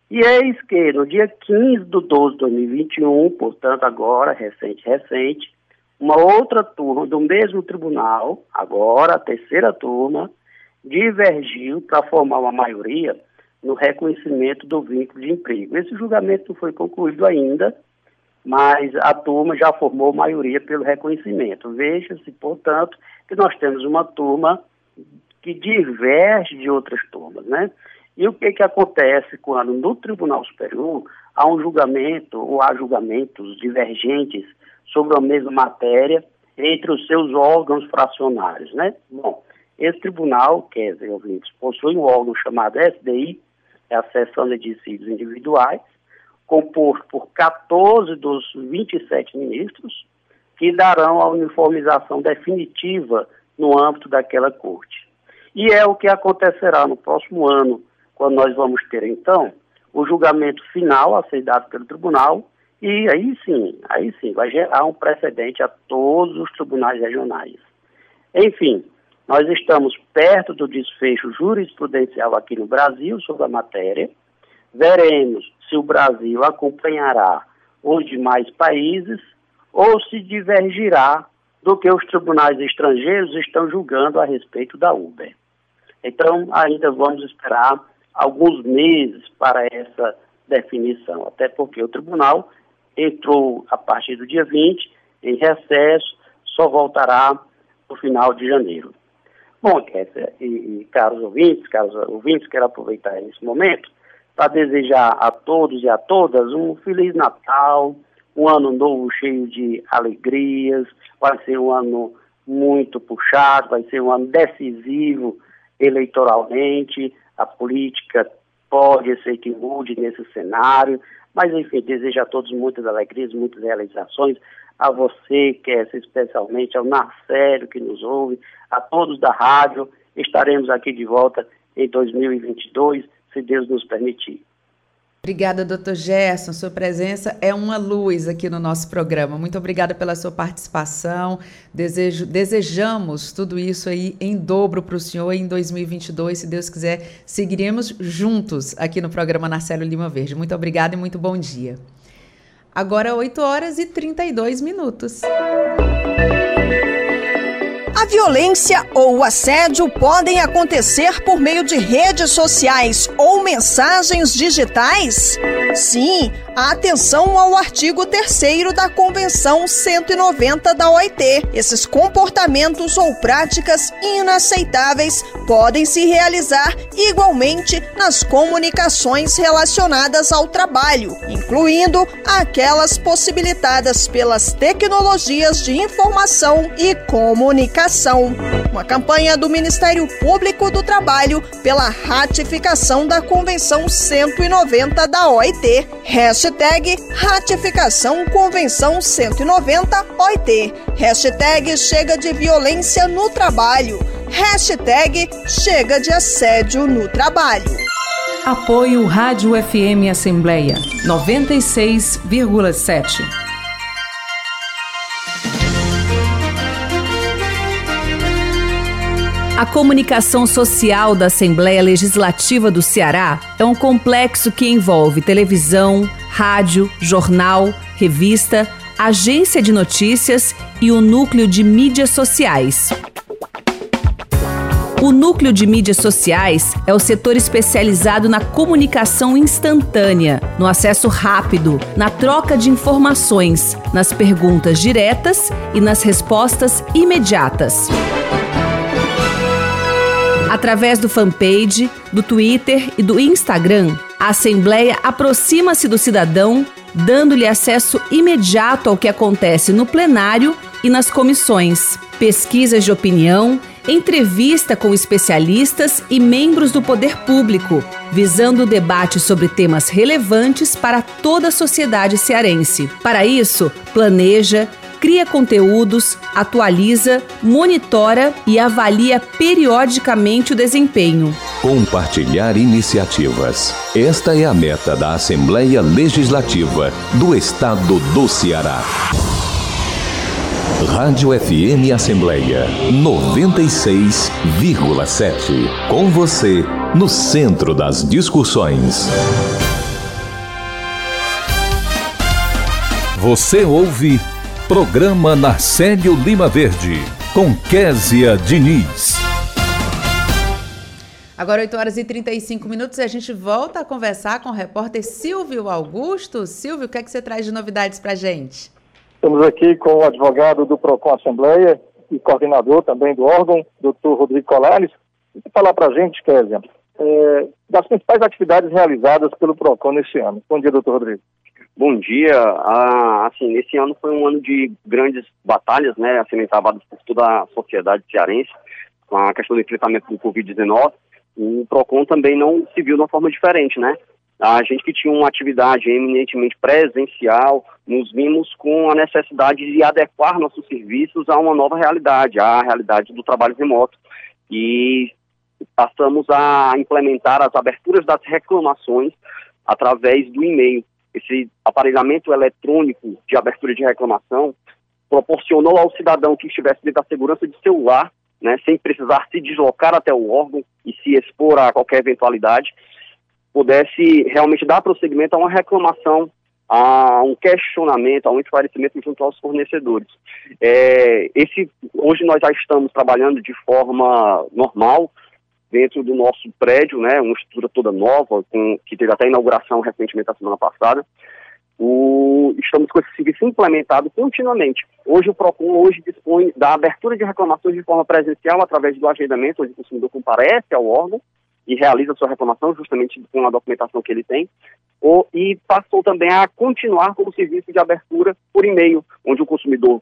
E eis que no dia 15 de 12 de 2021, portanto agora, recente, recente, uma outra turma do mesmo tribunal, agora a terceira turma, divergiu para formar uma maioria no reconhecimento do vínculo de emprego. Esse julgamento não foi concluído ainda, mas a turma já formou maioria pelo reconhecimento. Veja-se, portanto, que nós temos uma turma que diverge de outras turmas, né? E o que, que acontece quando no Tribunal Superior há um julgamento ou há julgamentos divergentes sobre a mesma matéria entre os seus órgãos fracionários, né? Bom, esse tribunal, quer dizer, ouvintes, possui um órgão chamado SDI, é a Seção de Dissídios Individuais, composto por 14 dos 27 ministros, que darão a uniformização definitiva no âmbito daquela corte. E é o que acontecerá no próximo ano, quando nós vamos ter, então, o julgamento final a ser dado pelo tribunal e aí sim, aí sim, vai gerar um precedente a todos os tribunais regionais. Enfim, Nós estamos perto do desfecho jurisprudencial aqui no Brasil sobre a matéria. Veremos se o Brasil acompanhará os demais países ou se divergirá do que os tribunais estrangeiros estão julgando a respeito da Uber. Então, ainda vamos esperar alguns meses para essa definição, até porque o tribunal entrou a partir do dia 20 em recesso, só voltará no final de janeiro. Bom, Kézia e, e caros ouvintes, caros ouvintes, quero aproveitar esse momento para desejar a todos e a todas um Feliz Natal, um ano novo cheio de alegrias, vai ser um ano muito puxado, vai ser um ano decisivo eleitoralmente, a política pode ser que mude nesse cenário, mas enfim, desejo a todos muitas alegrias, muitas realizações, a você, que é especialmente ao Narcélio que nos ouve, a todos da rádio, estaremos aqui de volta em 2022, se Deus nos permitir. Obrigada, doutor Gerson. Sua presença é uma luz aqui no nosso programa. Muito obrigada pela sua participação. Desejo, desejamos tudo isso aí em dobro para o senhor em 2022. Se Deus quiser, seguiremos juntos aqui no programa Narcelo Lima Verde. Muito obrigada e muito bom dia. Agora, 8 horas e 32 minutos. A violência ou o assédio podem acontecer por meio de redes sociais ou mensagens digitais? Sim, atenção ao artigo 3 da Convenção 190 da OIT. Esses comportamentos ou práticas inaceitáveis podem se realizar igualmente nas comunicações relacionadas ao trabalho, incluindo aquelas possibilitadas pelas tecnologias de informação e comunicação. Uma campanha do Ministério Público do Trabalho pela ratificação da Convenção 190 da OIT. Hashtag ratificação Convenção 190 OIT. Hashtag chega de violência no trabalho. Hashtag chega de assédio no trabalho. Apoio Rádio FM Assembleia 96,7. A comunicação social da Assembleia Legislativa do Ceará é um complexo que envolve televisão, rádio, jornal, revista, agência de notícias e o núcleo de mídias sociais. O núcleo de mídias sociais é o setor especializado na comunicação instantânea, no acesso rápido, na troca de informações, nas perguntas diretas e nas respostas imediatas. Através do fanpage, do Twitter e do Instagram, a Assembleia aproxima-se do cidadão, dando-lhe acesso imediato ao que acontece no plenário e nas comissões, pesquisas de opinião, entrevista com especialistas e membros do poder público, visando o debate sobre temas relevantes para toda a sociedade cearense. Para isso, planeja, cria conteúdos, atualiza, monitora e avalia periodicamente o desempenho. Compartilhar iniciativas. Esta é a meta da Assembleia Legislativa do Estado do Ceará. Rádio FM Assembleia 96,7. Com você, no centro das discussões. Você ouve Programa Narcélio Lima Verde, com Késia Diniz. Agora 8 horas e 35 minutos e a gente volta a conversar com o repórter Silvio Augusto. Silvio, o que é que você traz de novidades para gente? Estamos aqui com o advogado do PROCON Assembleia e coordenador também do órgão, doutor Rodrigo Colares. E falar para a gente, Késia, é, das principais atividades realizadas pelo PROCON nesse ano. Bom dia, doutor Rodrigo. Bom dia. Ah, assim, esse ano foi um ano de grandes batalhas, né, assim, travadas por toda a sociedade cearense, com a questão do enfrentamento do Covid-19. O PROCON também não se viu de uma forma diferente, né? A gente que tinha uma atividade eminentemente presencial, nos vimos com a necessidade de adequar nossos serviços a uma nova realidade, a realidade do trabalho remoto. E passamos a implementar as aberturas das reclamações através do e-mail esse aparelhamento eletrônico de abertura de reclamação proporcionou ao cidadão que estivesse dentro da segurança de seu lar né, sem precisar se deslocar até o órgão e se expor a qualquer eventualidade, pudesse realmente dar prosseguimento a uma reclamação, a um questionamento, a um esclarecimento junto aos fornecedores. É, esse, hoje nós já estamos trabalhando de forma normal, dentro do nosso prédio, né, uma estrutura toda nova, com, que teve até inauguração recentemente na semana passada. O, estamos com esse serviço implementado continuamente. Hoje o PROCON hoje dispõe da abertura de reclamações de forma presencial através do agendamento, onde o consumidor comparece ao órgão e realiza sua reclamação justamente com a documentação que ele tem, ou, e passou também a continuar com o serviço de abertura por e-mail, onde o consumidor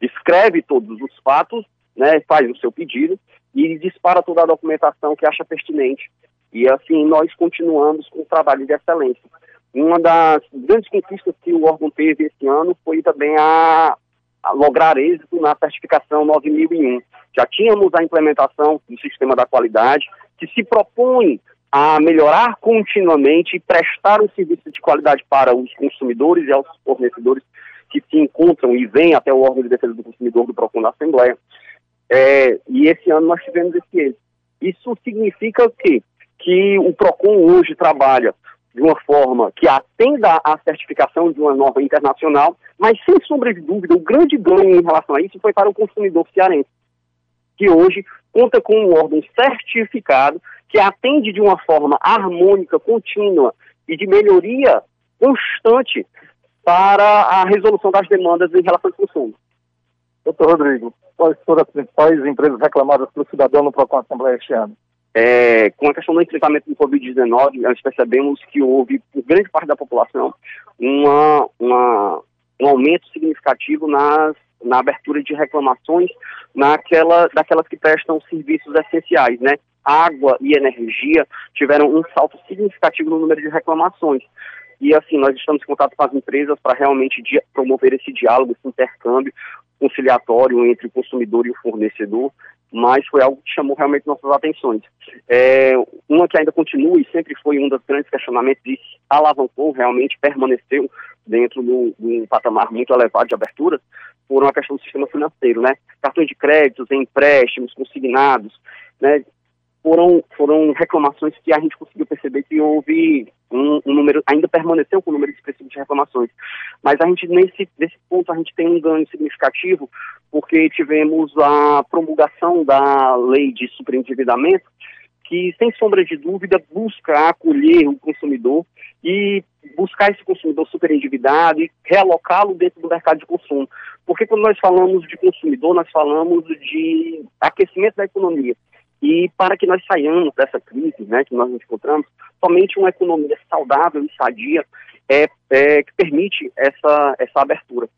escreve todos os fatos, né, faz o seu pedido e dispara toda a documentação que acha pertinente. E assim nós continuamos com o trabalho de excelência. Uma das grandes conquistas que o órgão teve esse ano foi também a, a lograr êxito na certificação 9001. Já tínhamos a implementação do sistema da qualidade, que se propõe a melhorar continuamente e prestar um serviço de qualidade para os consumidores e aos fornecedores que se encontram e vêm até o órgão de defesa do consumidor do PROCON da Assembleia. É, e esse ano nós tivemos esse êxito. Isso significa o quê? Que o PROCON hoje trabalha de uma forma que atenda à certificação de uma norma internacional, mas sem sombra de dúvida, o grande ganho em relação a isso foi para o consumidor cearense, que hoje conta com um órgão certificado que atende de uma forma harmônica, contínua e de melhoria constante para a resolução das demandas em relação ao consumo. Doutor Rodrigo, quais foram as principais empresas reclamadas pelo cidadão no PROCON Assembleia este ano? É, com a questão do enfrentamento do Covid-19, nós percebemos que houve, por grande parte da população, uma, uma, um aumento significativo nas, na abertura de reclamações naquela, daquelas que prestam serviços essenciais, né? Água e energia tiveram um salto significativo no número de reclamações. E assim, nós estamos em contato com as empresas para realmente promover esse diálogo, esse intercâmbio conciliatório entre o consumidor e o fornecedor, mas foi algo que chamou realmente nossas atenções. É, uma que ainda continua e sempre foi um dos grandes questionamentos e alavancou, realmente permaneceu dentro de um patamar muito elevado de abertura, por uma questão do sistema financeiro, né? Cartões de créditos, empréstimos, consignados, né? Foram, foram reclamações que a gente conseguiu perceber que houve um, um, número, ainda permaneceu com um número expressivo de reclamações. Mas a gente, nesse, nesse ponto, a gente tem um ganho significativo, porque tivemos a promulgação da lei de superendividamento, que, sem sombra de dúvida, busca acolher o consumidor e buscar esse consumidor superendividado e realocá-lo dentro do mercado de consumo. Porque quando nós falamos de consumidor, nós falamos de aquecimento da economia. E para que nós saiamos dessa crise né, que nós nos encontramos, somente uma economia saudável e sadia é, é, que permite essa, essa abertura.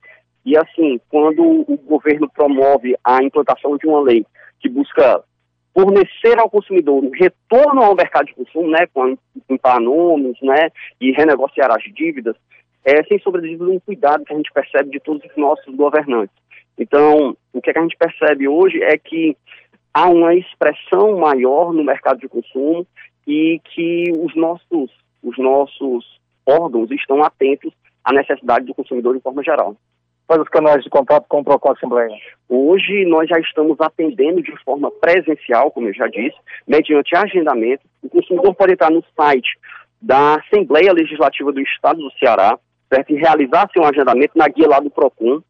E assim, quando o governo promove a implantação de uma lei que busca fornecer ao consumidor um retorno ao mercado de consumo, né, com limpar nomes, né, e renegociar as dívidas, é sem dúvida um cuidado que a gente percebe de todos os nossos governantes. Então, o que, é que a gente percebe hoje é que há uma expressão maior no mercado de consumo e que os nossos, os nossos órgãos estão atentos à necessidade do consumidor de forma geral. Quais os canais de contato com o PROCON Assembleia? Hoje nós já estamos atendendo de forma presencial, como eu já disse, mediante agendamento. O consumidor pode entrar no site da Assembleia Legislativa do Estado do Ceará, certo? e realizar seu agendamento na guia lá do PROCON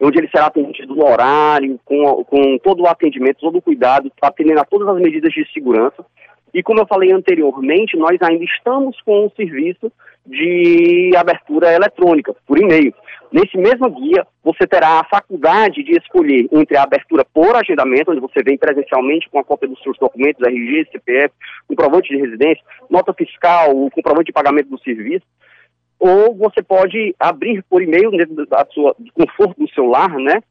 onde ele será atendido no horário, com, com todo o atendimento, todo o cuidado, atendendo a todas as medidas de segurança. E como eu falei anteriormente, nós ainda estamos com o serviço de abertura eletrônica, por e-mail. Nesse mesmo guia, você terá a faculdade de escolher entre a abertura por agendamento, onde você vem presencialmente com a cópia dos seus documentos, RG, CPF, comprovante de residência, nota fiscal, o comprovante de pagamento do serviço, ou você pode abrir por e-mail dentro da sua do conforto do seu lar, né?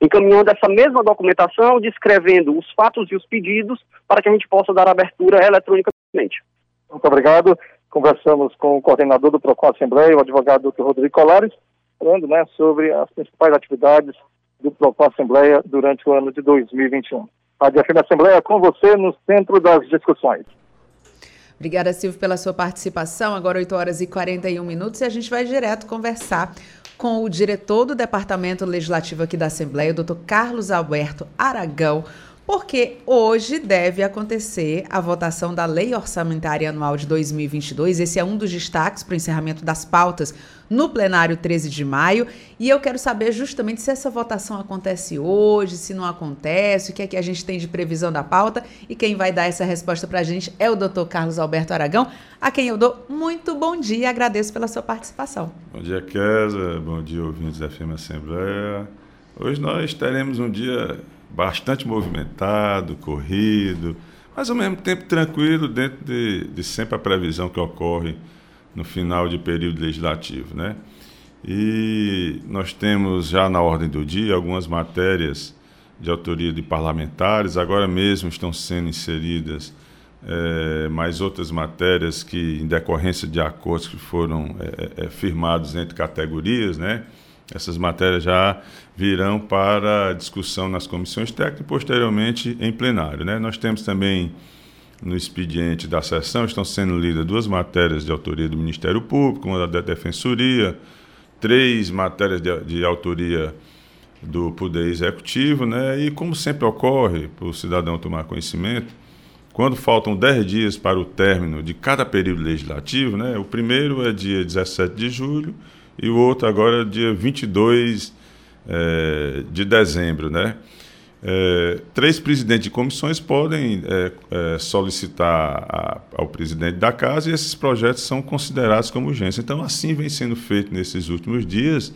Encaminhando essa mesma documentação, descrevendo os fatos e os pedidos para que a gente possa dar abertura eletronicamente. Muito obrigado. Conversamos com o coordenador do PROCON Assembleia, o advogado Dr. Rodrigo Colares, falando né, sobre as principais atividades do PROCON Assembleia durante o ano de 2021. A DFM Assembleia com você no centro das discussões. Obrigada, Silvio, pela sua participação. Agora 8 horas e 41 minutos e a gente vai direto conversar com o diretor do Departamento Legislativo aqui da Assembleia, o doutor Carlos Alberto Aragão, porque hoje deve acontecer a votação da Lei Orçamentária Anual de 2022. Esse é um dos destaques para o encerramento das pautas no plenário 13 de maio. E eu quero saber justamente se essa votação acontece hoje, se não acontece, o que é que a gente tem de previsão da pauta. E quem vai dar essa resposta para a gente é o doutor Carlos Alberto Aragão, a quem eu dou muito bom dia e agradeço pela sua participação. Bom dia, Kézia. Bom dia, ouvintes da FM Assembleia. Hoje nós teremos um dia bastante movimentado, corrido, mas ao mesmo tempo tranquilo dentro de, de sempre a previsão que ocorre no final de período legislativo, né? E nós temos já na ordem do dia algumas matérias de autoria de parlamentares, agora mesmo estão sendo inseridas é, mais outras matérias que, em decorrência de acordos que foram é, é, firmados entre categorias, né? Essas matérias já virão para discussão nas comissões técnicas e posteriormente em plenário. Né? Nós temos também no expediente da sessão, estão sendo lidas duas matérias de autoria do Ministério Público, uma da Defensoria, três matérias de, de autoria do Poder Executivo, né? e como sempre ocorre, para o cidadão tomar conhecimento, quando faltam 10 dias para o término de cada período legislativo, né? o primeiro é dia 17 de julho e o outro agora dia 22 é, de dezembro, né? É, três presidentes de comissões podem é, é, solicitar a, ao presidente da casa e esses projetos são considerados como urgência. Então, assim vem sendo feito nesses últimos dias.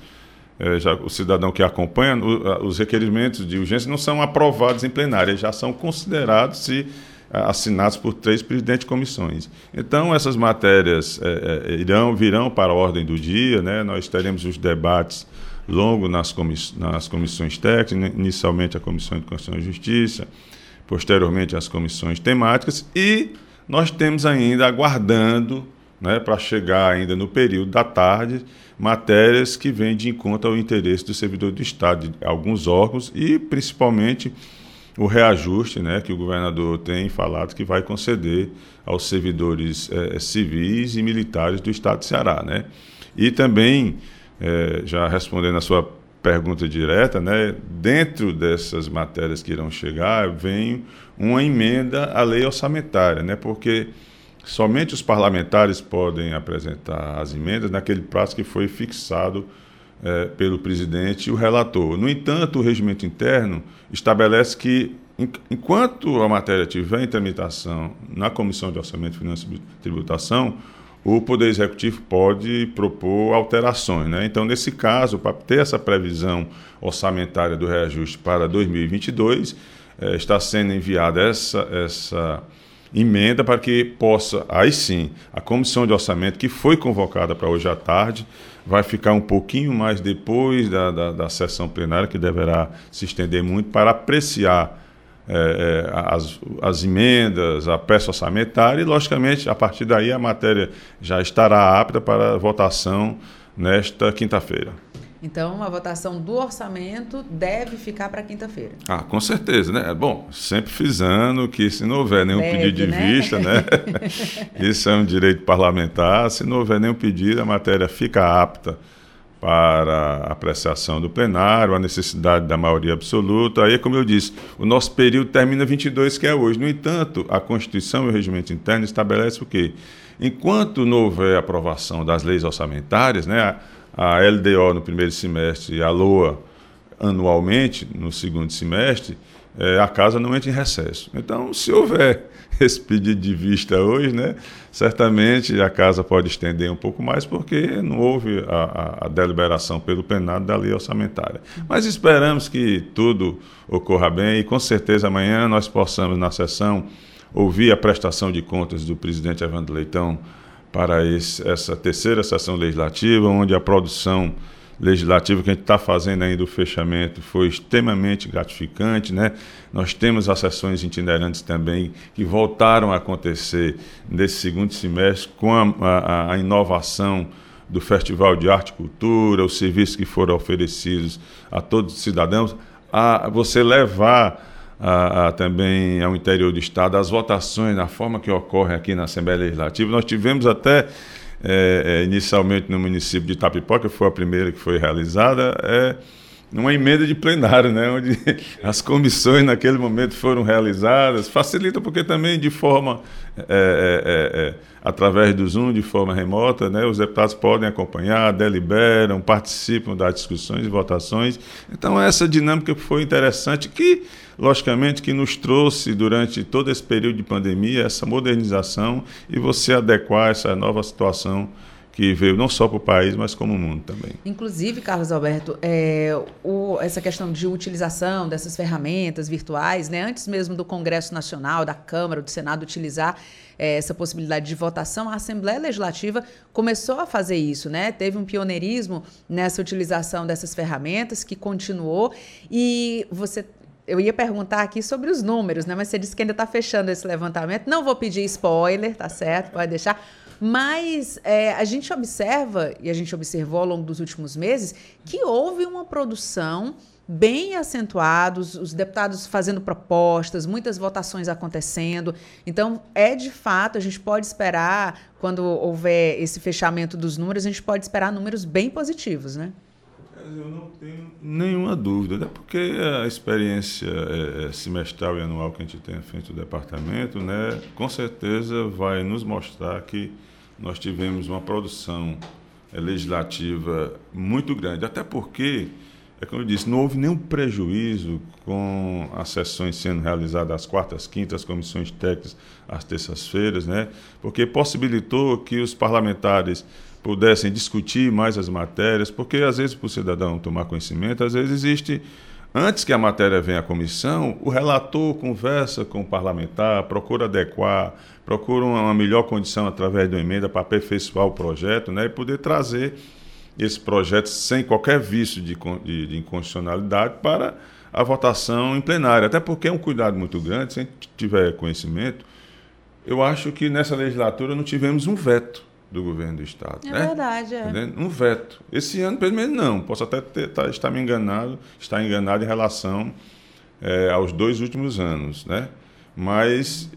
É, já, o cidadão que acompanha, o, os requerimentos de urgência não são aprovados em plenária, já são considerados se assinados por três presidentes de comissões. Então, essas matérias é, é, irão, virão para a ordem do dia, né? nós teremos os debates longo nas, comiss nas comissões técnicas, inicialmente a Comissão de Constituição e Justiça, posteriormente as comissões temáticas, e nós temos ainda aguardando, né, para chegar ainda no período da tarde, matérias que vêm de encontro ao interesse do servidor do Estado, de alguns órgãos e principalmente o reajuste né, que o governador tem falado que vai conceder aos servidores eh, civis e militares do Estado de Ceará. Né? E também é, já respondendo a sua pergunta direta, né, dentro dessas matérias que irão chegar, vem uma emenda à lei orçamentária, né, porque somente os parlamentares podem apresentar as emendas naquele prazo que foi fixado é, pelo presidente e o relator. No entanto, o regimento interno estabelece que, enquanto a matéria estiver em tramitação na Comissão de Orçamento, Finanças e Tributação, o Poder Executivo pode propor alterações. Né? Então, nesse caso, para ter essa previsão orçamentária do reajuste para 2022, eh, está sendo enviada essa, essa emenda para que possa, aí sim, a Comissão de Orçamento, que foi convocada para hoje à tarde, vai ficar um pouquinho mais depois da, da, da sessão plenária, que deverá se estender muito, para apreciar é, é, as, as emendas, a peça orçamentária e, logicamente, a partir daí a matéria já estará apta para votação nesta quinta-feira. Então, a votação do orçamento deve ficar para quinta-feira. Ah, com certeza, né? Bom, sempre frisando que se não houver nenhum Leve, pedido de né? vista, né? *laughs* Isso é um direito parlamentar. Se não houver nenhum pedido, a matéria fica apta para apreciação do plenário, a necessidade da maioria absoluta. Aí, como eu disse, o nosso período termina 22, que é hoje. No entanto, a Constituição e o regimento interno estabelecem o quê? Enquanto não houver aprovação das leis orçamentárias, né, a LDO no primeiro semestre e a LOA anualmente no segundo semestre, é, a casa não entra em recesso. Então, se houver *laughs* esse pedido de vista hoje, né? Certamente a casa pode estender um pouco mais, porque não houve a, a deliberação pelo plenário da lei orçamentária. Mas esperamos que tudo ocorra bem e com certeza amanhã nós possamos, na sessão, ouvir a prestação de contas do presidente Evandro Leitão para esse, essa terceira sessão legislativa, onde a produção legislativo que a gente está fazendo ainda o fechamento foi extremamente gratificante, né? Nós temos as sessões itinerantes também que voltaram a acontecer nesse segundo semestre com a, a, a inovação do Festival de Arte e Cultura, os serviços que foram oferecidos a todos os cidadãos, a você levar a, a, também ao interior do Estado as votações na forma que ocorre aqui na Assembleia Legislativa. Nós tivemos até é, é, inicialmente no município de Itapipoca, foi a primeira que foi realizada, é, numa emenda de plenário, né, onde *laughs* as comissões naquele momento foram realizadas. Facilita porque também de forma, é, é, é, através do Zoom, de forma remota, né, os deputados podem acompanhar, deliberam, participam das discussões e votações. Então essa dinâmica foi interessante que, logicamente, que nos trouxe durante todo esse período de pandemia essa modernização e você adequar essa nova situação que veio não só para o país, mas como o mundo também. Inclusive, Carlos Alberto, é, o, essa questão de utilização dessas ferramentas virtuais, né, antes mesmo do Congresso Nacional, da Câmara, do Senado utilizar é, essa possibilidade de votação, a Assembleia Legislativa começou a fazer isso, né? Teve um pioneirismo nessa utilização dessas ferramentas que continuou e você eu ia perguntar aqui sobre os números, né? Mas você disse que ainda está fechando esse levantamento. Não vou pedir spoiler, tá certo? Pode deixar. Mas é, a gente observa, e a gente observou ao longo dos últimos meses, que houve uma produção bem acentuada, os deputados fazendo propostas, muitas votações acontecendo. Então, é de fato, a gente pode esperar, quando houver esse fechamento dos números, a gente pode esperar números bem positivos, né? Eu não tenho nenhuma dúvida, até porque a experiência é, é, semestral e anual que a gente tem à frente do departamento, né, com certeza vai nos mostrar que nós tivemos uma produção é, legislativa muito grande, até porque, é como eu disse, não houve nenhum prejuízo com as sessões sendo realizadas às quartas, quintas, comissões técnicas às terças-feiras, né? porque possibilitou que os parlamentares pudessem discutir mais as matérias, porque às vezes para o cidadão tomar conhecimento, às vezes existe Antes que a matéria venha à comissão, o relator conversa com o parlamentar, procura adequar, procura uma melhor condição através de uma emenda para aperfeiçoar o projeto né, e poder trazer esse projeto sem qualquer vício de, de, de inconstitucionalidade para a votação em plenário. Até porque é um cuidado muito grande, se a gente tiver conhecimento. Eu acho que nessa legislatura não tivemos um veto do governo do Estado. É né? verdade, é. Um veto. Esse ano, pelo menos, não. Posso até ter, tá, estar me enganado, estar enganado em relação é, aos dois últimos anos, né? Mas,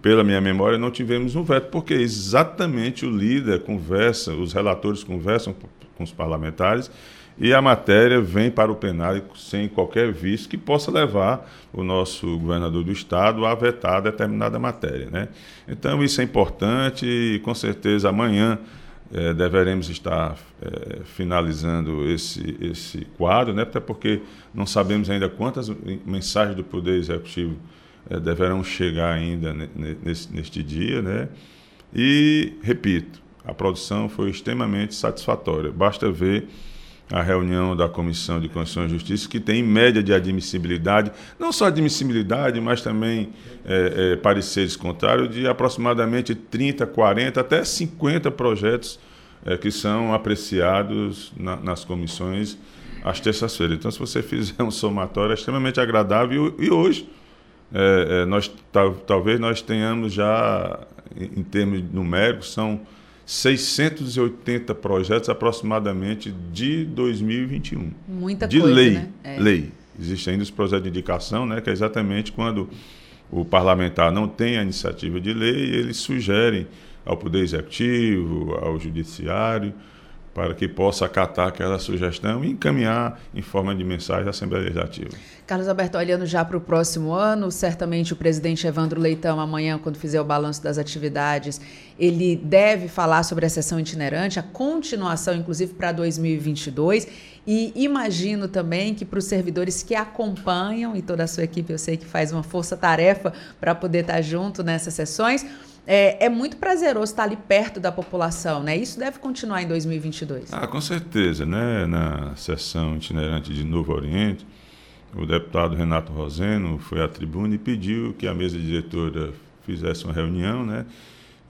pela minha memória, não tivemos um veto, porque exatamente o líder conversa, os relatores conversam com os parlamentares e a matéria vem para o plenário sem qualquer vício que possa levar o nosso governador do estado a vetar determinada matéria. Né? Então, isso é importante e, com certeza, amanhã é, deveremos estar é, finalizando esse, esse quadro, né? até porque não sabemos ainda quantas mensagens do Poder Executivo é, deverão chegar ainda nesse, neste dia. Né? E, repito, a produção foi extremamente satisfatória. Basta ver a reunião da Comissão de Constituição e Justiça, que tem média de admissibilidade, não só admissibilidade, mas também é, é, pareceres contrários, de aproximadamente 30, 40, até 50 projetos é, que são apreciados na, nas comissões às terças-feiras. Então, se você *laughs* fizer um somatório, é extremamente agradável. E, hoje, é, é, nós, tal, talvez nós tenhamos já, em, em termos numéricos, são 680 projetos aproximadamente de 2021. Muita de coisa, lei, né? É. Lei. Existe ainda os projetos de indicação, né, que é exatamente quando o parlamentar não tem a iniciativa de lei, ele sugere ao Poder Executivo, ao Judiciário, para que possa acatar aquela sugestão e encaminhar em forma de mensagem à Assembleia Legislativa. Carlos Alberto, olhando já para o próximo ano, certamente o presidente Evandro Leitão, amanhã, quando fizer o balanço das atividades, ele deve falar sobre a sessão itinerante, a continuação, inclusive, para 2022. E imagino também que para os servidores que acompanham, e toda a sua equipe eu sei que faz uma força-tarefa para poder estar junto nessas sessões, é, é, muito prazeroso estar ali perto da população, né? Isso deve continuar em 2022. Ah, com certeza, né? Na sessão itinerante de Novo Oriente, o deputado Renato Roseno foi à tribuna e pediu que a mesa diretora fizesse uma reunião, né?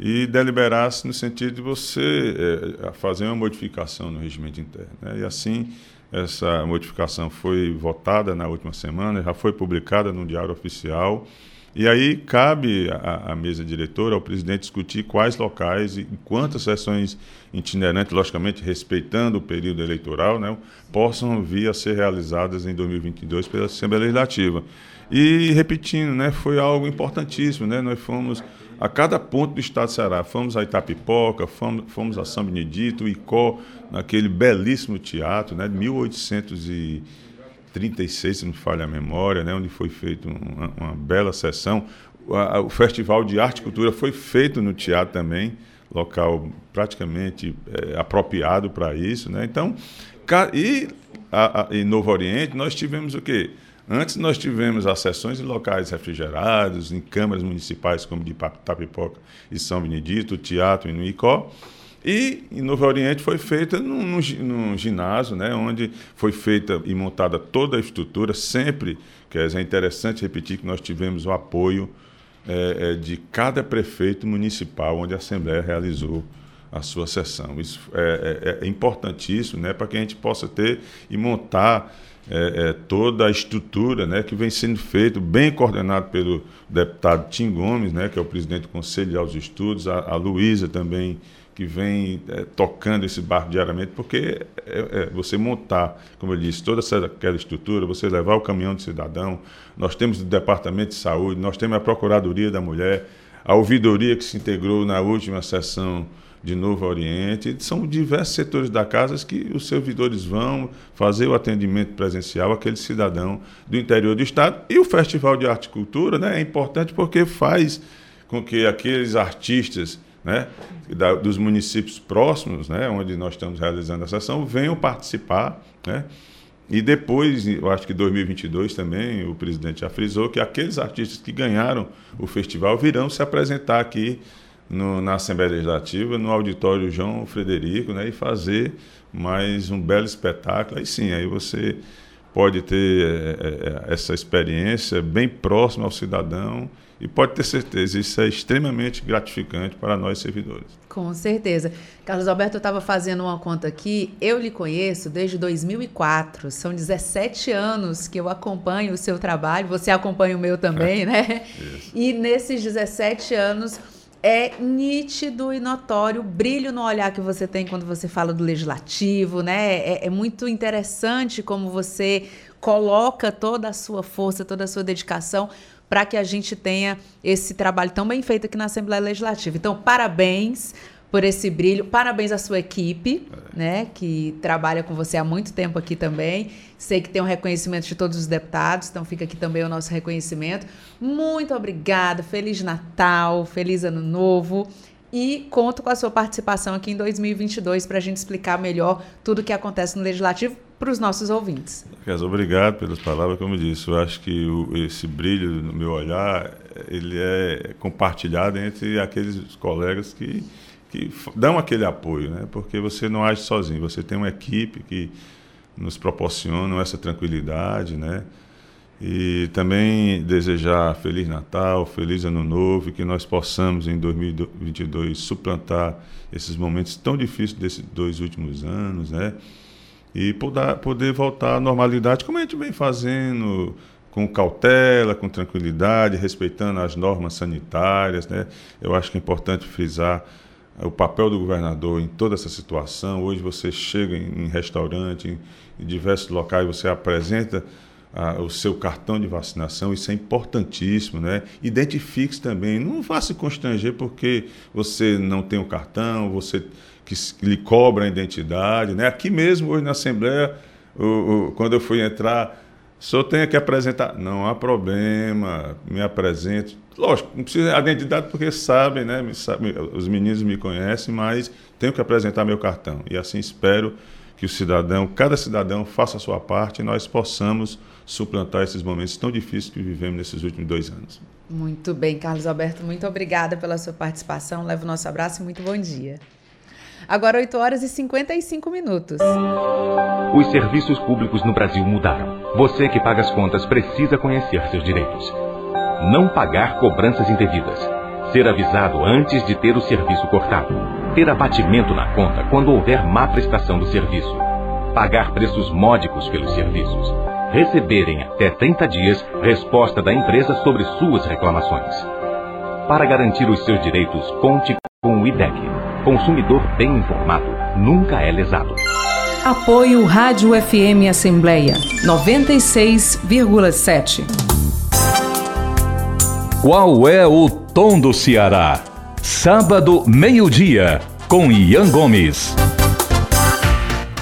E deliberasse no sentido de você é, fazer uma modificação no regimento interno. Né? E assim, essa modificação foi votada na última semana, já foi publicada no Diário Oficial e aí cabe à, mesa diretora, ao presidente, discutir quais locais e quantas sessões itinerantes, logicamente respeitando o período eleitoral, né, possam vir a ser realizadas em 2022 pela Assembleia Legislativa. E repetindo, né, foi algo importantíssimo, né? Nós fomos a cada ponto do estado do Ceará. Fomos a Itapipoca, fomos, fomos a São Benedito, Icó, naquele belíssimo teatro, né, de 1836, se não falha a memória, né, onde foi feita uma, uma bela sessão. O, Festival de Arte e Cultura foi feito no teatro também, local praticamente é, apropriado para isso. Né? Então, e a, a, em Novo Oriente, nós tivemos o quê? Antes nós tivemos as sessões em locais refrigerados, em câmaras municipais como de Tapipoca e São Benedito, o teatro em Nuicó. E em Novo Oriente foi feita num, num, ginásio, né, onde foi feita e montada toda a estrutura, sempre, que é interessante repetir que nós tivemos o apoio é, é, de cada prefeito municipal onde a Assembleia realizou a sua sessão. Isso é, é, é importantíssimo né, para que a gente possa ter e montar é, é, toda a estrutura né, que vem sendo feito, bem coordenado pelo deputado Tim Gomes, né, que é o presidente do Conselho aos Estudos, a, a Luísa também, que vem é, tocando esse barco diariamente, porque é, é, você montar, como eu disse, toda essa, aquela estrutura, você levar o caminhão do cidadão, nós temos o Departamento de Saúde, nós temos a Procuradoria da Mulher, a ouvidoria que se integrou na última sessão de Novo Oriente. São diversos setores da casa que os servidores vão fazer o atendimento presencial àquele cidadão do interior do estado. E o Festival de Arte e Cultura né, é importante porque faz com que aqueles artistas né, da, dos municípios próximos, né, onde nós estamos realizando a sessão, venham participar. Né, e depois, eu acho que 2022 também, o presidente já frisou que aqueles artistas que ganharam o festival virão se apresentar aqui no, na Assembleia Legislativa, no auditório João Frederico, né, e fazer mais um belo espetáculo. Aí sim, aí você pode ter é, é, essa experiência bem próxima ao cidadão e pode ter certeza, isso é extremamente gratificante para nós servidores. Com certeza. Carlos Alberto, eu estava fazendo uma conta aqui. Eu lhe conheço desde 2004. São 17 anos que eu acompanho o seu trabalho. Você acompanha o meu também, né? Isso. E nesses 17 anos é nítido e notório o brilho no olhar que você tem quando você fala do legislativo, né? É, é, muito interessante como você coloca toda a sua força, toda a sua dedicação para que a gente tenha esse trabalho tão bem feito aqui na Assembleia Legislativa. Então, parabéns por esse brilho. Parabéns à sua equipe, né, que trabalha com você há muito tempo aqui também. Sei que tem um reconhecimento de todos os deputados, então fica aqui também o nosso reconhecimento. Muito obrigada, Feliz Natal, Feliz Ano Novo. E conto com a sua participação aqui em 2022 para a gente explicar melhor tudo o que acontece no Legislativo para os nossos ouvintes. Obrigado pelas palavras, como eu disse, eu acho que o, esse brilho no meu olhar, ele é compartilhado entre aqueles colegas que que dão aquele apoio, né? porque você não age sozinho, você tem uma equipe que nos proporciona essa tranquilidade, né? E também desejar Feliz Natal, Feliz Ano Novo, e que nós possamos em 2022 suplantar esses momentos tão difíceis desses dois últimos anos, né? E poder, poder voltar à normalidade, como a gente vem fazendo, com cautela, com tranquilidade, respeitando as normas sanitárias, né? Eu acho que é importante frisar o papel do governador em toda essa situação. Hoje você chega em, em restaurante, em, em, diversos locais, você apresenta ah, o seu cartão de vacinação, isso é importantíssimo, né? Identifique-se também, não vá se constranger porque você não tem o cartão, você que lhe cobra a identidade, né? Aqui mesmo, hoje na Assembleia, o, o, quando eu fui entrar, só tenho que apresentar. Não há problema, me apresento. Lógico, não precisa de identidade porque sabem, né? Os meninos me conhecem, mas tenho que apresentar meu cartão. E assim espero que o cidadão, cada cidadão, faça a sua parte e nós possamos suplantar esses momentos tão difíceis que vivemos nesses últimos dois anos. Muito bem, Carlos Alberto, muito obrigada pela sua participação. Leve o nosso abraço e muito bom dia. Agora 8 horas e 55 minutos. Os serviços públicos no Brasil mudaram. Você que paga as contas precisa conhecer seus direitos não pagar cobranças indevidas, ser avisado antes de ter o serviço cortado, ter abatimento na conta quando houver má prestação do serviço, pagar preços módicos pelos serviços, receberem até 30 dias resposta da empresa sobre suas reclamações. Para garantir os seus direitos, conte com o IDEC. Consumidor bem informado nunca é lesado. Apoio Rádio FM Assembleia 96,7. Qual é o tom do Ceará? Sábado, meio-dia, com Ian Gomes.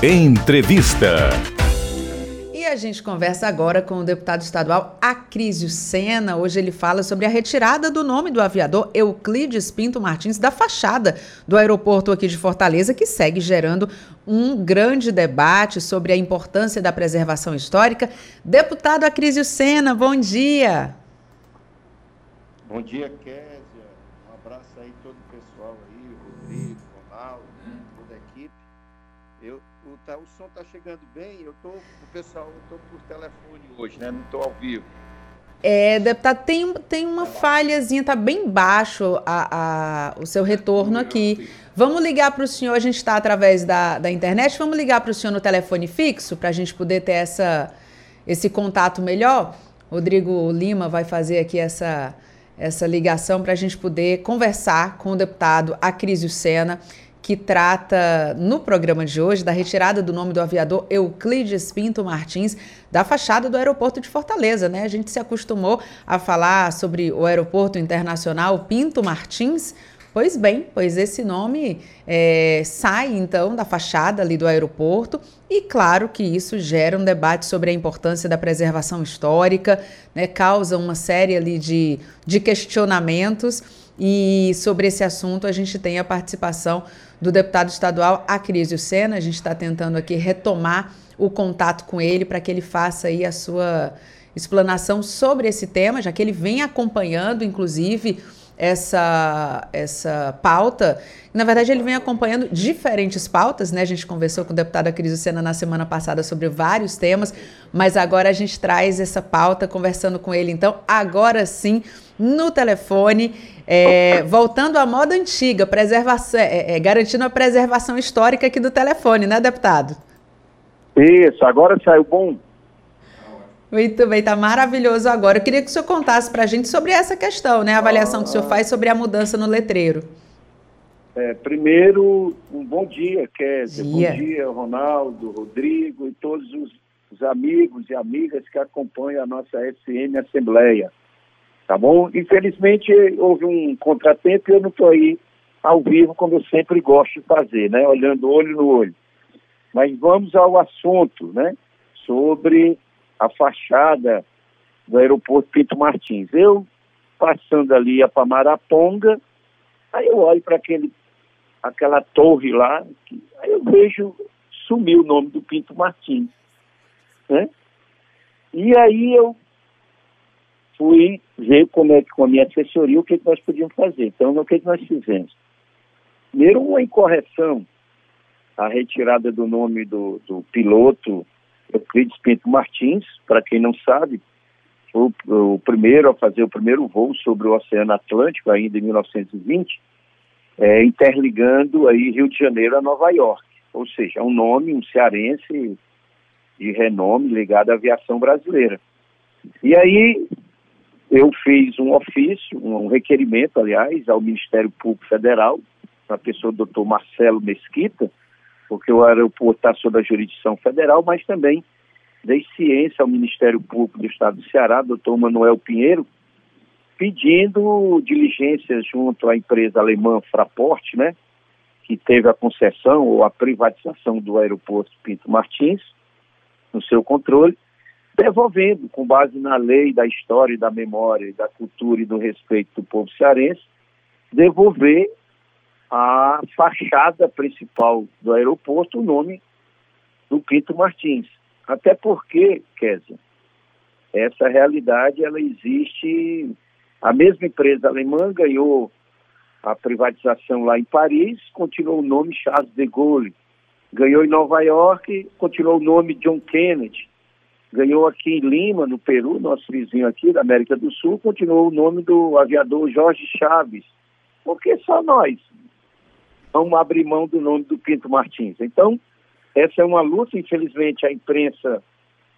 Entrevista. A gente conversa agora com o deputado estadual Acrísio Sena. Hoje ele fala sobre a retirada do nome do aviador Euclides Pinto Martins da fachada do aeroporto aqui de Fortaleza, que segue gerando um grande debate sobre a importância da preservação histórica. Deputado Acrísio Sena, bom dia. Bom dia, Késia. Tá, o som tá chegando bem, eu tô, o pessoal, eu tô por telefone hoje, né? Não tô ao vivo. É, deputado, tem, tem uma falhazinha, tá bem baixo a, a, o seu retorno aqui. Vamos ligar para o senhor, a gente está através da, da internet, vamos ligar para o senhor no telefone fixo, para a gente poder ter essa, esse contato melhor? Rodrigo Lima vai fazer aqui essa, essa ligação para a gente poder conversar com o deputado Acrísio Sena, que trata no programa de hoje da retirada do nome do aviador Euclides Pinto Martins da fachada do aeroporto de Fortaleza, né? A gente se acostumou a falar sobre o aeroporto internacional Pinto Martins, Pois bem, pois esse nome é, sai então da fachada ali do aeroporto e claro que isso gera um debate sobre a importância da preservação histórica, né, causa uma série ali de, de questionamentos e sobre esse assunto a gente tem a participação do deputado estadual Acrísio Sena, a gente está tentando aqui retomar o contato com ele para que ele faça aí a sua explanação sobre esse tema, já que ele vem acompanhando, inclusive, essa, essa pauta. Na verdade, ele vem acompanhando diferentes pautas, né? A gente conversou com o deputado Acrisio Sena na semana passada sobre vários temas, mas agora a gente traz essa pauta conversando com ele. Então, agora sim, no telefone, é, voltando à moda antiga, preservação, é, é, garantindo a preservação histórica aqui do telefone, né, deputado? Isso, agora saiu bom. Muito bem, tá maravilhoso agora. Eu queria que o senhor contasse para a gente sobre essa questão, né? A avaliação que o senhor faz sobre a mudança no letreiro. É, primeiro, um bom dia, Kézia. Bom dia, Ronaldo, Rodrigo e todos os, os, amigos e amigas que acompanham a nossa SM Assembleia. Tá bom? Infelizmente, houve um contratempo e eu não estou aí ao vivo, como eu sempre gosto de fazer, né? Olhando olho no olho. Mas vamos ao assunto, né? Sobre a fachada do aeroporto Pinto Martins. Eu, passando ali a Pamaraponga, aí eu olho para aquele aquela torre lá, que, aí eu vejo sumir o nome do Pinto Martins. Né? E aí eu fui ver como é que com a minha assessoria o que, que nós podíamos fazer. Então, o que, que nós fizemos? Primeiro, uma incorreção, a retirada do nome do, do piloto Euclides Pinto Martins, para quem não sabe, foi o, primeiro a fazer o primeiro voo sobre o Oceano Atlântico, ainda em 1920, é, interligando aí Rio de Janeiro a Nova York. Ou seja, é um nome, um cearense de renome ligado à aviação brasileira. E aí eu fiz um ofício, um requerimento, aliás, ao Ministério Público Federal, na pessoa do doutor Marcelo Mesquita, porque o aeroporto está sob a jurisdição federal, mas também dei ciência ao Ministério Público do Estado do Ceará, doutor Manuel Pinheiro, pedindo diligências junto à empresa alemã Fraport, né, que teve a concessão ou a privatização do aeroporto Pinto Martins, no seu controle, devolvendo, com base na lei da história e da memória, da cultura e do respeito do povo cearense, devolver a fachada principal do aeroporto o nome do Pinto Martins. Até porque, Kézia, essa realidade ela existe. A mesma empresa alemã ganhou a privatização lá em Paris, continuou o nome Charles de Gaulle. Ganhou em Nova York, continuou o nome John Kennedy. Ganhou aqui em Lima, no Peru, nosso vizinho aqui da América do Sul, continuou o nome do aviador Jorge Chaves. Porque só nós vamos abrir mão do nome do Pinto Martins. Então, essa é uma luta, infelizmente a imprensa,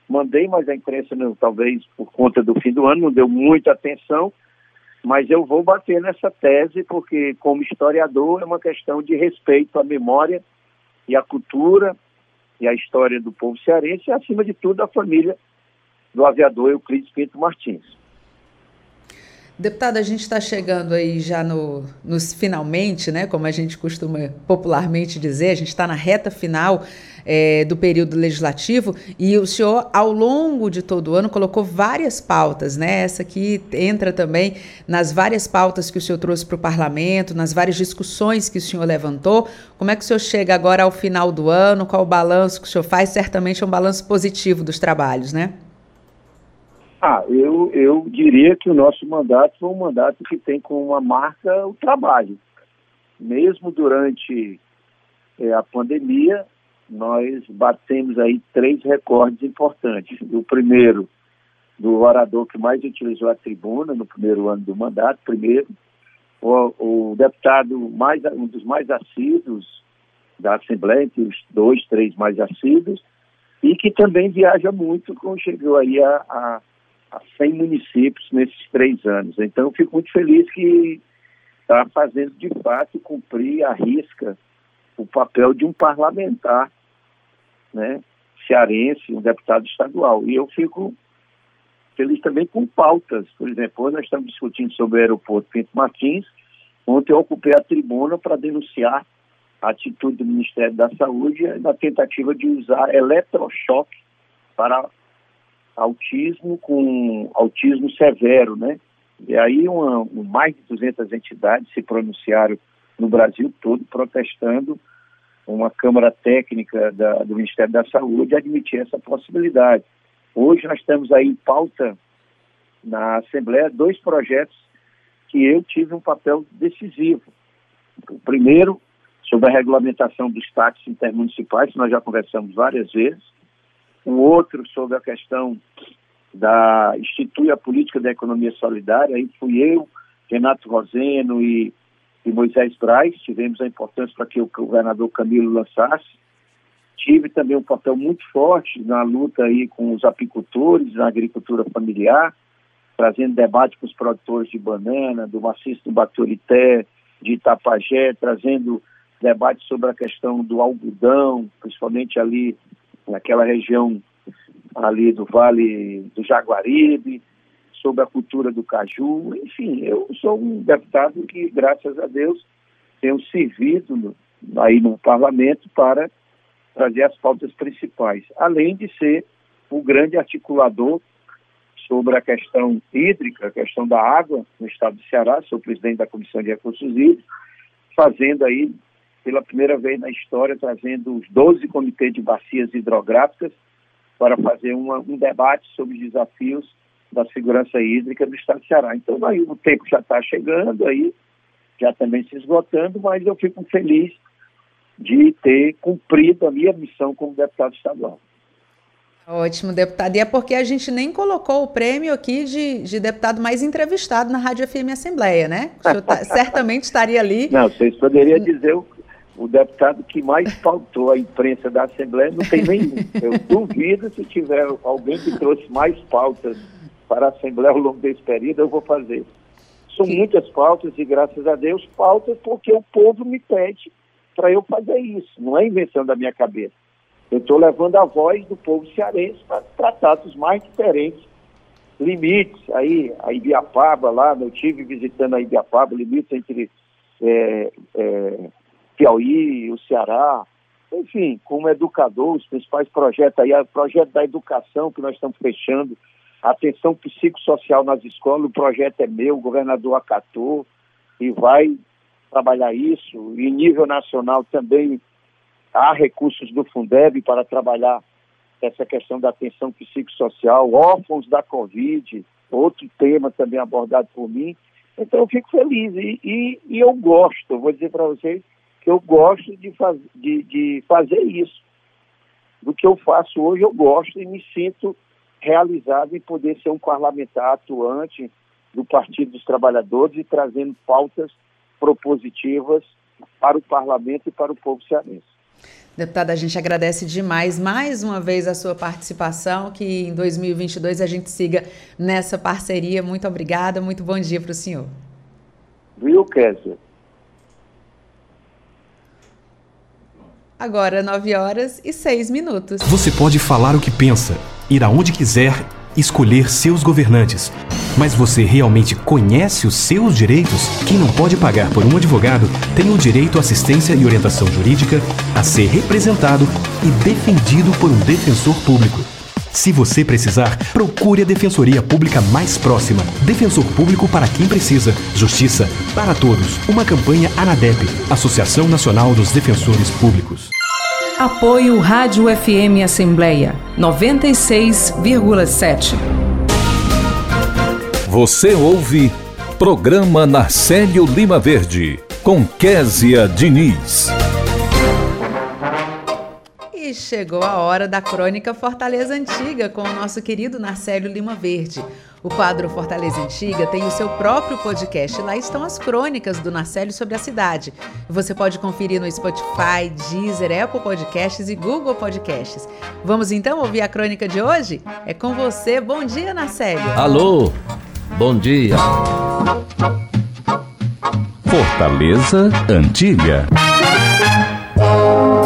mandei, mas a imprensa não, talvez por conta do fim do ano não deu muita atenção, mas eu vou bater nessa tese porque como historiador é uma questão de respeito à memória e à cultura e à história do povo cearense e acima de tudo a família do aviador Euclides Pinto Martins. Deputada, a gente está chegando aí já no, nos finalmente, né? Como a gente costuma popularmente dizer, a gente está na reta final é, do período legislativo e o senhor, ao longo de todo o ano, colocou várias pautas, né? Essa aqui entra também nas várias pautas que o senhor trouxe para o parlamento, nas várias discussões que o senhor levantou. Como é que o senhor chega agora ao final do ano? Qual o balanço que o senhor faz? Certamente é um balanço positivo dos trabalhos, né? Ah, eu, eu diria que o nosso mandato foi um mandato que tem como uma marca o trabalho. Mesmo durante é, a pandemia, nós batemos aí três recordes importantes. O primeiro, do orador que mais utilizou a tribuna no primeiro ano do mandato, primeiro, o, o deputado mais um dos mais assíduos da Assembleia, entre os dois, três mais assíduos, e que também viaja muito, como chegou aí a, a a 100 municípios nesses três anos. Então, eu fico muito feliz que está fazendo, de fato, cumprir a risca o papel de um parlamentar né, cearense, um deputado estadual. E eu fico feliz também com pautas. Por exemplo, hoje nós estamos discutindo sobre o aeroporto Pinto Martins. Ontem eu ocupei a tribuna para denunciar a atitude do Ministério da Saúde na tentativa de usar eletrochoque para autismo com autismo severo, né? E aí uma, mais de 200 entidades se pronunciaram no Brasil todo protestando uma Câmara Técnica da, do Ministério da Saúde admitir essa possibilidade. Hoje nós estamos aí em pauta na Assembleia dois projetos que eu tive um papel decisivo. O primeiro, sobre a regulamentação dos táxis intermunicipais, nós já conversamos várias vezes, um outro sobre a questão da institui a política da economia solidária, aí fui eu, Renato Roseno e, e Moisés Braz, tivemos a importância para que o governador Camilo lançasse. Tive também um papel muito forte na luta aí com os apicultores, na agricultura familiar, trazendo debate com os produtores de banana, do maciço do Baturité, de Itapajé, trazendo debate sobre a questão do algodão, principalmente ali naquela região ali do Vale do Jaguaribe, sobre a cultura do caju. Enfim, eu sou um deputado que, graças a Deus, tenho servido no, aí no parlamento para trazer as pautas principais, além de ser o grande articulador sobre a questão hídrica, a questão da água no estado do Ceará, sou presidente da Comissão de Recursos Hídricos, fazendo aí pela primeira vez na história, trazendo os 12 comitês de bacias hidrográficas para fazer uma, um debate sobre os desafios da segurança hídrica do Estado do Ceará. Então, aí o tempo já está chegando, aí já também se esgotando, mas eu fico feliz de ter cumprido a minha missão como deputado estadual. Ótimo, deputado. E é porque a gente nem colocou o prêmio aqui de, de deputado mais entrevistado na Rádio FM Assembleia, né? O senhor tá, *laughs* certamente estaria ali. Não, vocês poderiam dizer o o deputado que mais pautou a imprensa da Assembleia não tem nenhum. Eu duvido se tiver alguém que trouxe mais pautas para a Assembleia ao longo desse período, eu vou fazer. São muitas pautas e, graças a Deus, pautas porque o povo me pede para eu fazer isso. Não é invenção da minha cabeça. Eu estou levando a voz do povo cearense para tratar dos mais diferentes limites. Aí, a Ibiapaba lá, eu tive visitando a Ibiapaba, limites entre é, é, Piauí, o Ceará, enfim, como educador, os principais projetos aí, o projeto da educação que nós estamos fechando, atenção psicossocial nas escolas, o projeto é meu, o governador acatou e vai trabalhar isso. E nível nacional também há recursos do Fundeb para trabalhar essa questão da atenção psicossocial, órfãos da Covid, outro tema também abordado por mim. Então eu fico feliz e, e, e eu gosto, vou dizer para vocês, que eu gosto de, faz, de, de fazer isso. Do que eu faço hoje, eu gosto e me sinto realizado em poder ser um parlamentar atuante do Partido dos Trabalhadores e trazendo pautas propositivas para o parlamento e para o povo cearense. Deputada, a gente agradece demais mais uma vez a sua participação, que em 2022 a gente siga nessa parceria. Muito obrigada, muito bom dia para o senhor. Viu, Kézia? Agora 9 horas e 6 minutos. Você pode falar o que pensa, ir aonde quiser escolher seus governantes. Mas você realmente conhece os seus direitos? Quem não pode pagar por um advogado tem o direito à assistência e orientação jurídica, a ser representado e defendido por um defensor público. Se você precisar, procure a Defensoria Pública mais próxima. Defensor Público para quem precisa. Justiça para todos. Uma campanha ANADEP, Associação Nacional dos Defensores Públicos. Apoio Rádio FM Assembleia 96,7. Você ouve Programa Narcélio Lima Verde, com Késia Diniz. Chegou a hora da crônica Fortaleza Antiga com o nosso querido Narcélio Lima Verde. O quadro Fortaleza Antiga tem o seu próprio podcast. Lá estão as crônicas do Narcélio sobre a cidade. Você pode conferir no Spotify, Deezer, Apple Podcasts e Google Podcasts. Vamos então ouvir a crônica de hoje? É com você. Bom dia, Narcélio. Alô, bom dia. Fortaleza Antiga.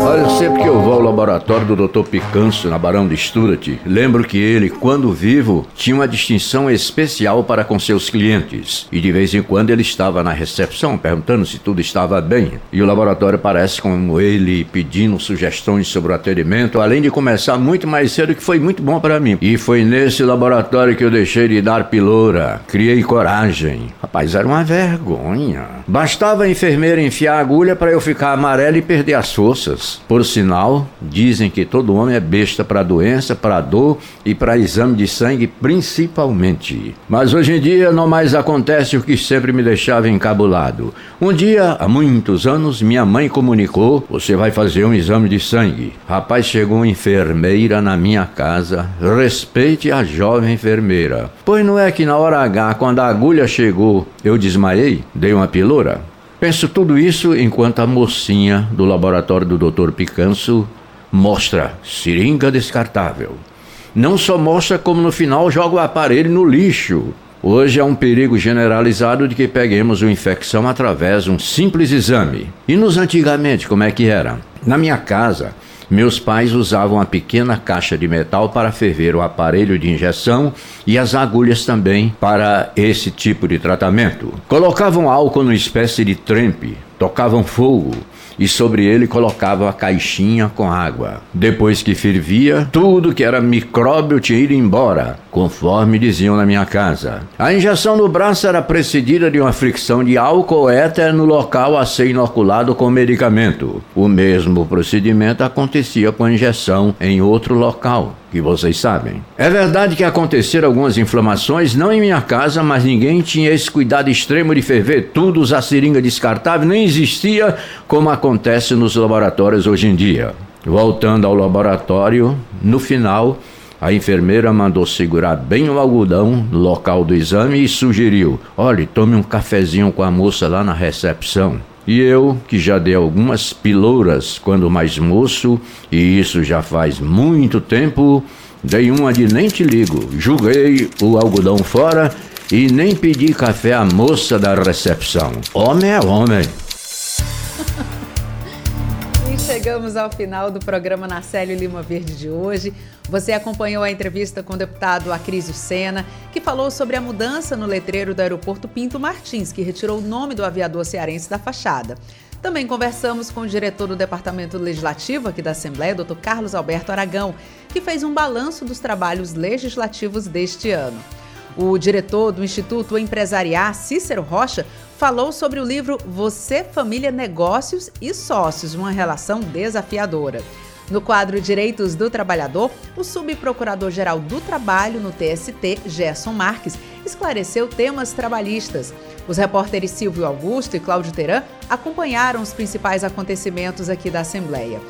Olha, sempre que eu vou ao laboratório do Dr. Picanço, na Barão de Stuart, lembro que ele, quando vivo, tinha uma distinção especial para com seus clientes. E de vez em quando ele estava na recepção perguntando se tudo estava bem. E o laboratório parece como ele pedindo sugestões sobre o atendimento, além de começar muito mais cedo, que foi muito bom para mim. E foi nesse laboratório que eu deixei de dar piloura. Criei coragem. Rapaz, era uma vergonha. Bastava a enfermeira enfiar a agulha para eu ficar amarelo e perder as forças. Por sinal, dizem que todo homem é besta para doença, para dor e para exame de sangue principalmente. Mas hoje em dia não mais acontece o que sempre me deixava encabulado. Um dia, há muitos anos, minha mãe comunicou: "Você vai fazer um exame de sangue". Rapaz, chegou uma enfermeira na minha casa. Respeite a jovem enfermeira. Pois não é que na hora H, quando a agulha chegou, eu desmaiei, dei uma pilura? Penso tudo isso enquanto a mocinha do laboratório do Dr. Picanço mostra seringa descartável. Não só mostra, como no final joga o aparelho no lixo. Hoje há um perigo generalizado de que peguemos uma infecção através de um simples exame. E nos antigamente, como é que era? Na minha casa, meus pais usavam a pequena caixa de metal para ferver o aparelho de injeção e as agulhas também para esse tipo de tratamento. Colocavam álcool numa espécie de trempe, tocavam fogo e sobre ele colocavam a caixinha com água. Depois que fervia, tudo que era micróbio tinha ido embora, conforme diziam na minha casa. A injeção no braço era precedida de uma fricção de álcool éter no local a ser inoculado com medicamento. O mesmo procedimento acontecia com a injeção em outro local que vocês sabem. É verdade que aconteceram algumas inflamações, não em minha casa, mas ninguém tinha esse cuidado extremo de ferver tudo, usar seringa descartável, nem existia como acontece nos laboratórios hoje em dia. Voltando ao laboratório, no final, a enfermeira mandou segurar bem o algodão no local do exame e sugeriu: olhe, tome um cafezinho com a moça lá na recepção. E eu, que já dei algumas pilouras quando mais moço, e isso já faz muito tempo, dei uma de nem te ligo, joguei o algodão fora e nem pedi café à moça da recepção. Homem é homem. Chegamos ao final do programa Narcélio Lima Verde de hoje. Você acompanhou a entrevista com o deputado Acrísio Sena, que falou sobre a mudança no letreiro do aeroporto Pinto Martins, que retirou o nome do aviador cearense da fachada. Também conversamos com o diretor do Departamento Legislativo aqui da Assembleia, Dr. Carlos Alberto Aragão, que fez um balanço dos trabalhos legislativos deste ano. O diretor do Instituto Empresariar, Cícero Rocha, falou sobre o livro Você, Família, Negócios e Sócios, uma relação desafiadora. No quadro Direitos do Trabalhador, o subprocurador-geral do Trabalho no TST, Gerson Marques, esclareceu temas trabalhistas. Os repórteres Silvio Augusto e Cláudio Teran acompanharam os principais acontecimentos aqui da Assembleia.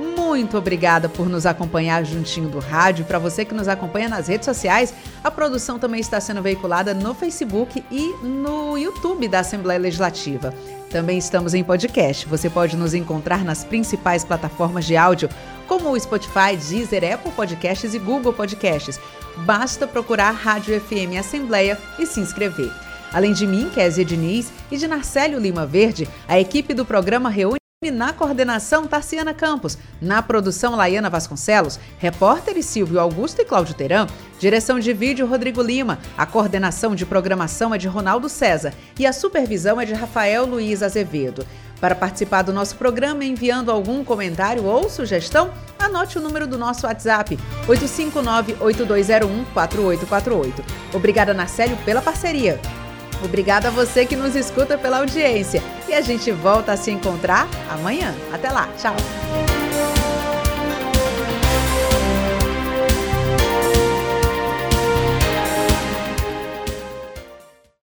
Muito obrigada por nos acompanhar juntinho do rádio. Para você que nos acompanha nas redes sociais, a produção também está sendo veiculada no Facebook e no YouTube da Assembleia Legislativa. Também estamos em podcast. Você pode nos encontrar nas principais plataformas de áudio, como o Spotify, Deezer, Apple Podcasts e Google Podcasts. Basta procurar Rádio FM Assembleia e se inscrever. Além de mim, Kézia Diniz, e de Narcélio Lima Verde, a equipe do programa reúne Na coordenação, Tarciana Campos. Na produção, Laiana Vasconcelos. Repórteres Silvio Augusto e Cláudio Teran. Direção de vídeo, Rodrigo Lima. A coordenação de programação é de Ronaldo César. E a supervisão é de Rafael Luiz Azevedo. Para participar do nosso programa, enviando algum comentário ou sugestão, anote o número do nosso WhatsApp, 859-8201-4848. Obrigada, Narcélio, pela parceria. Obrigada a você que nos escuta pela audiência. E a gente volta a se encontrar amanhã. Até lá. Tchau.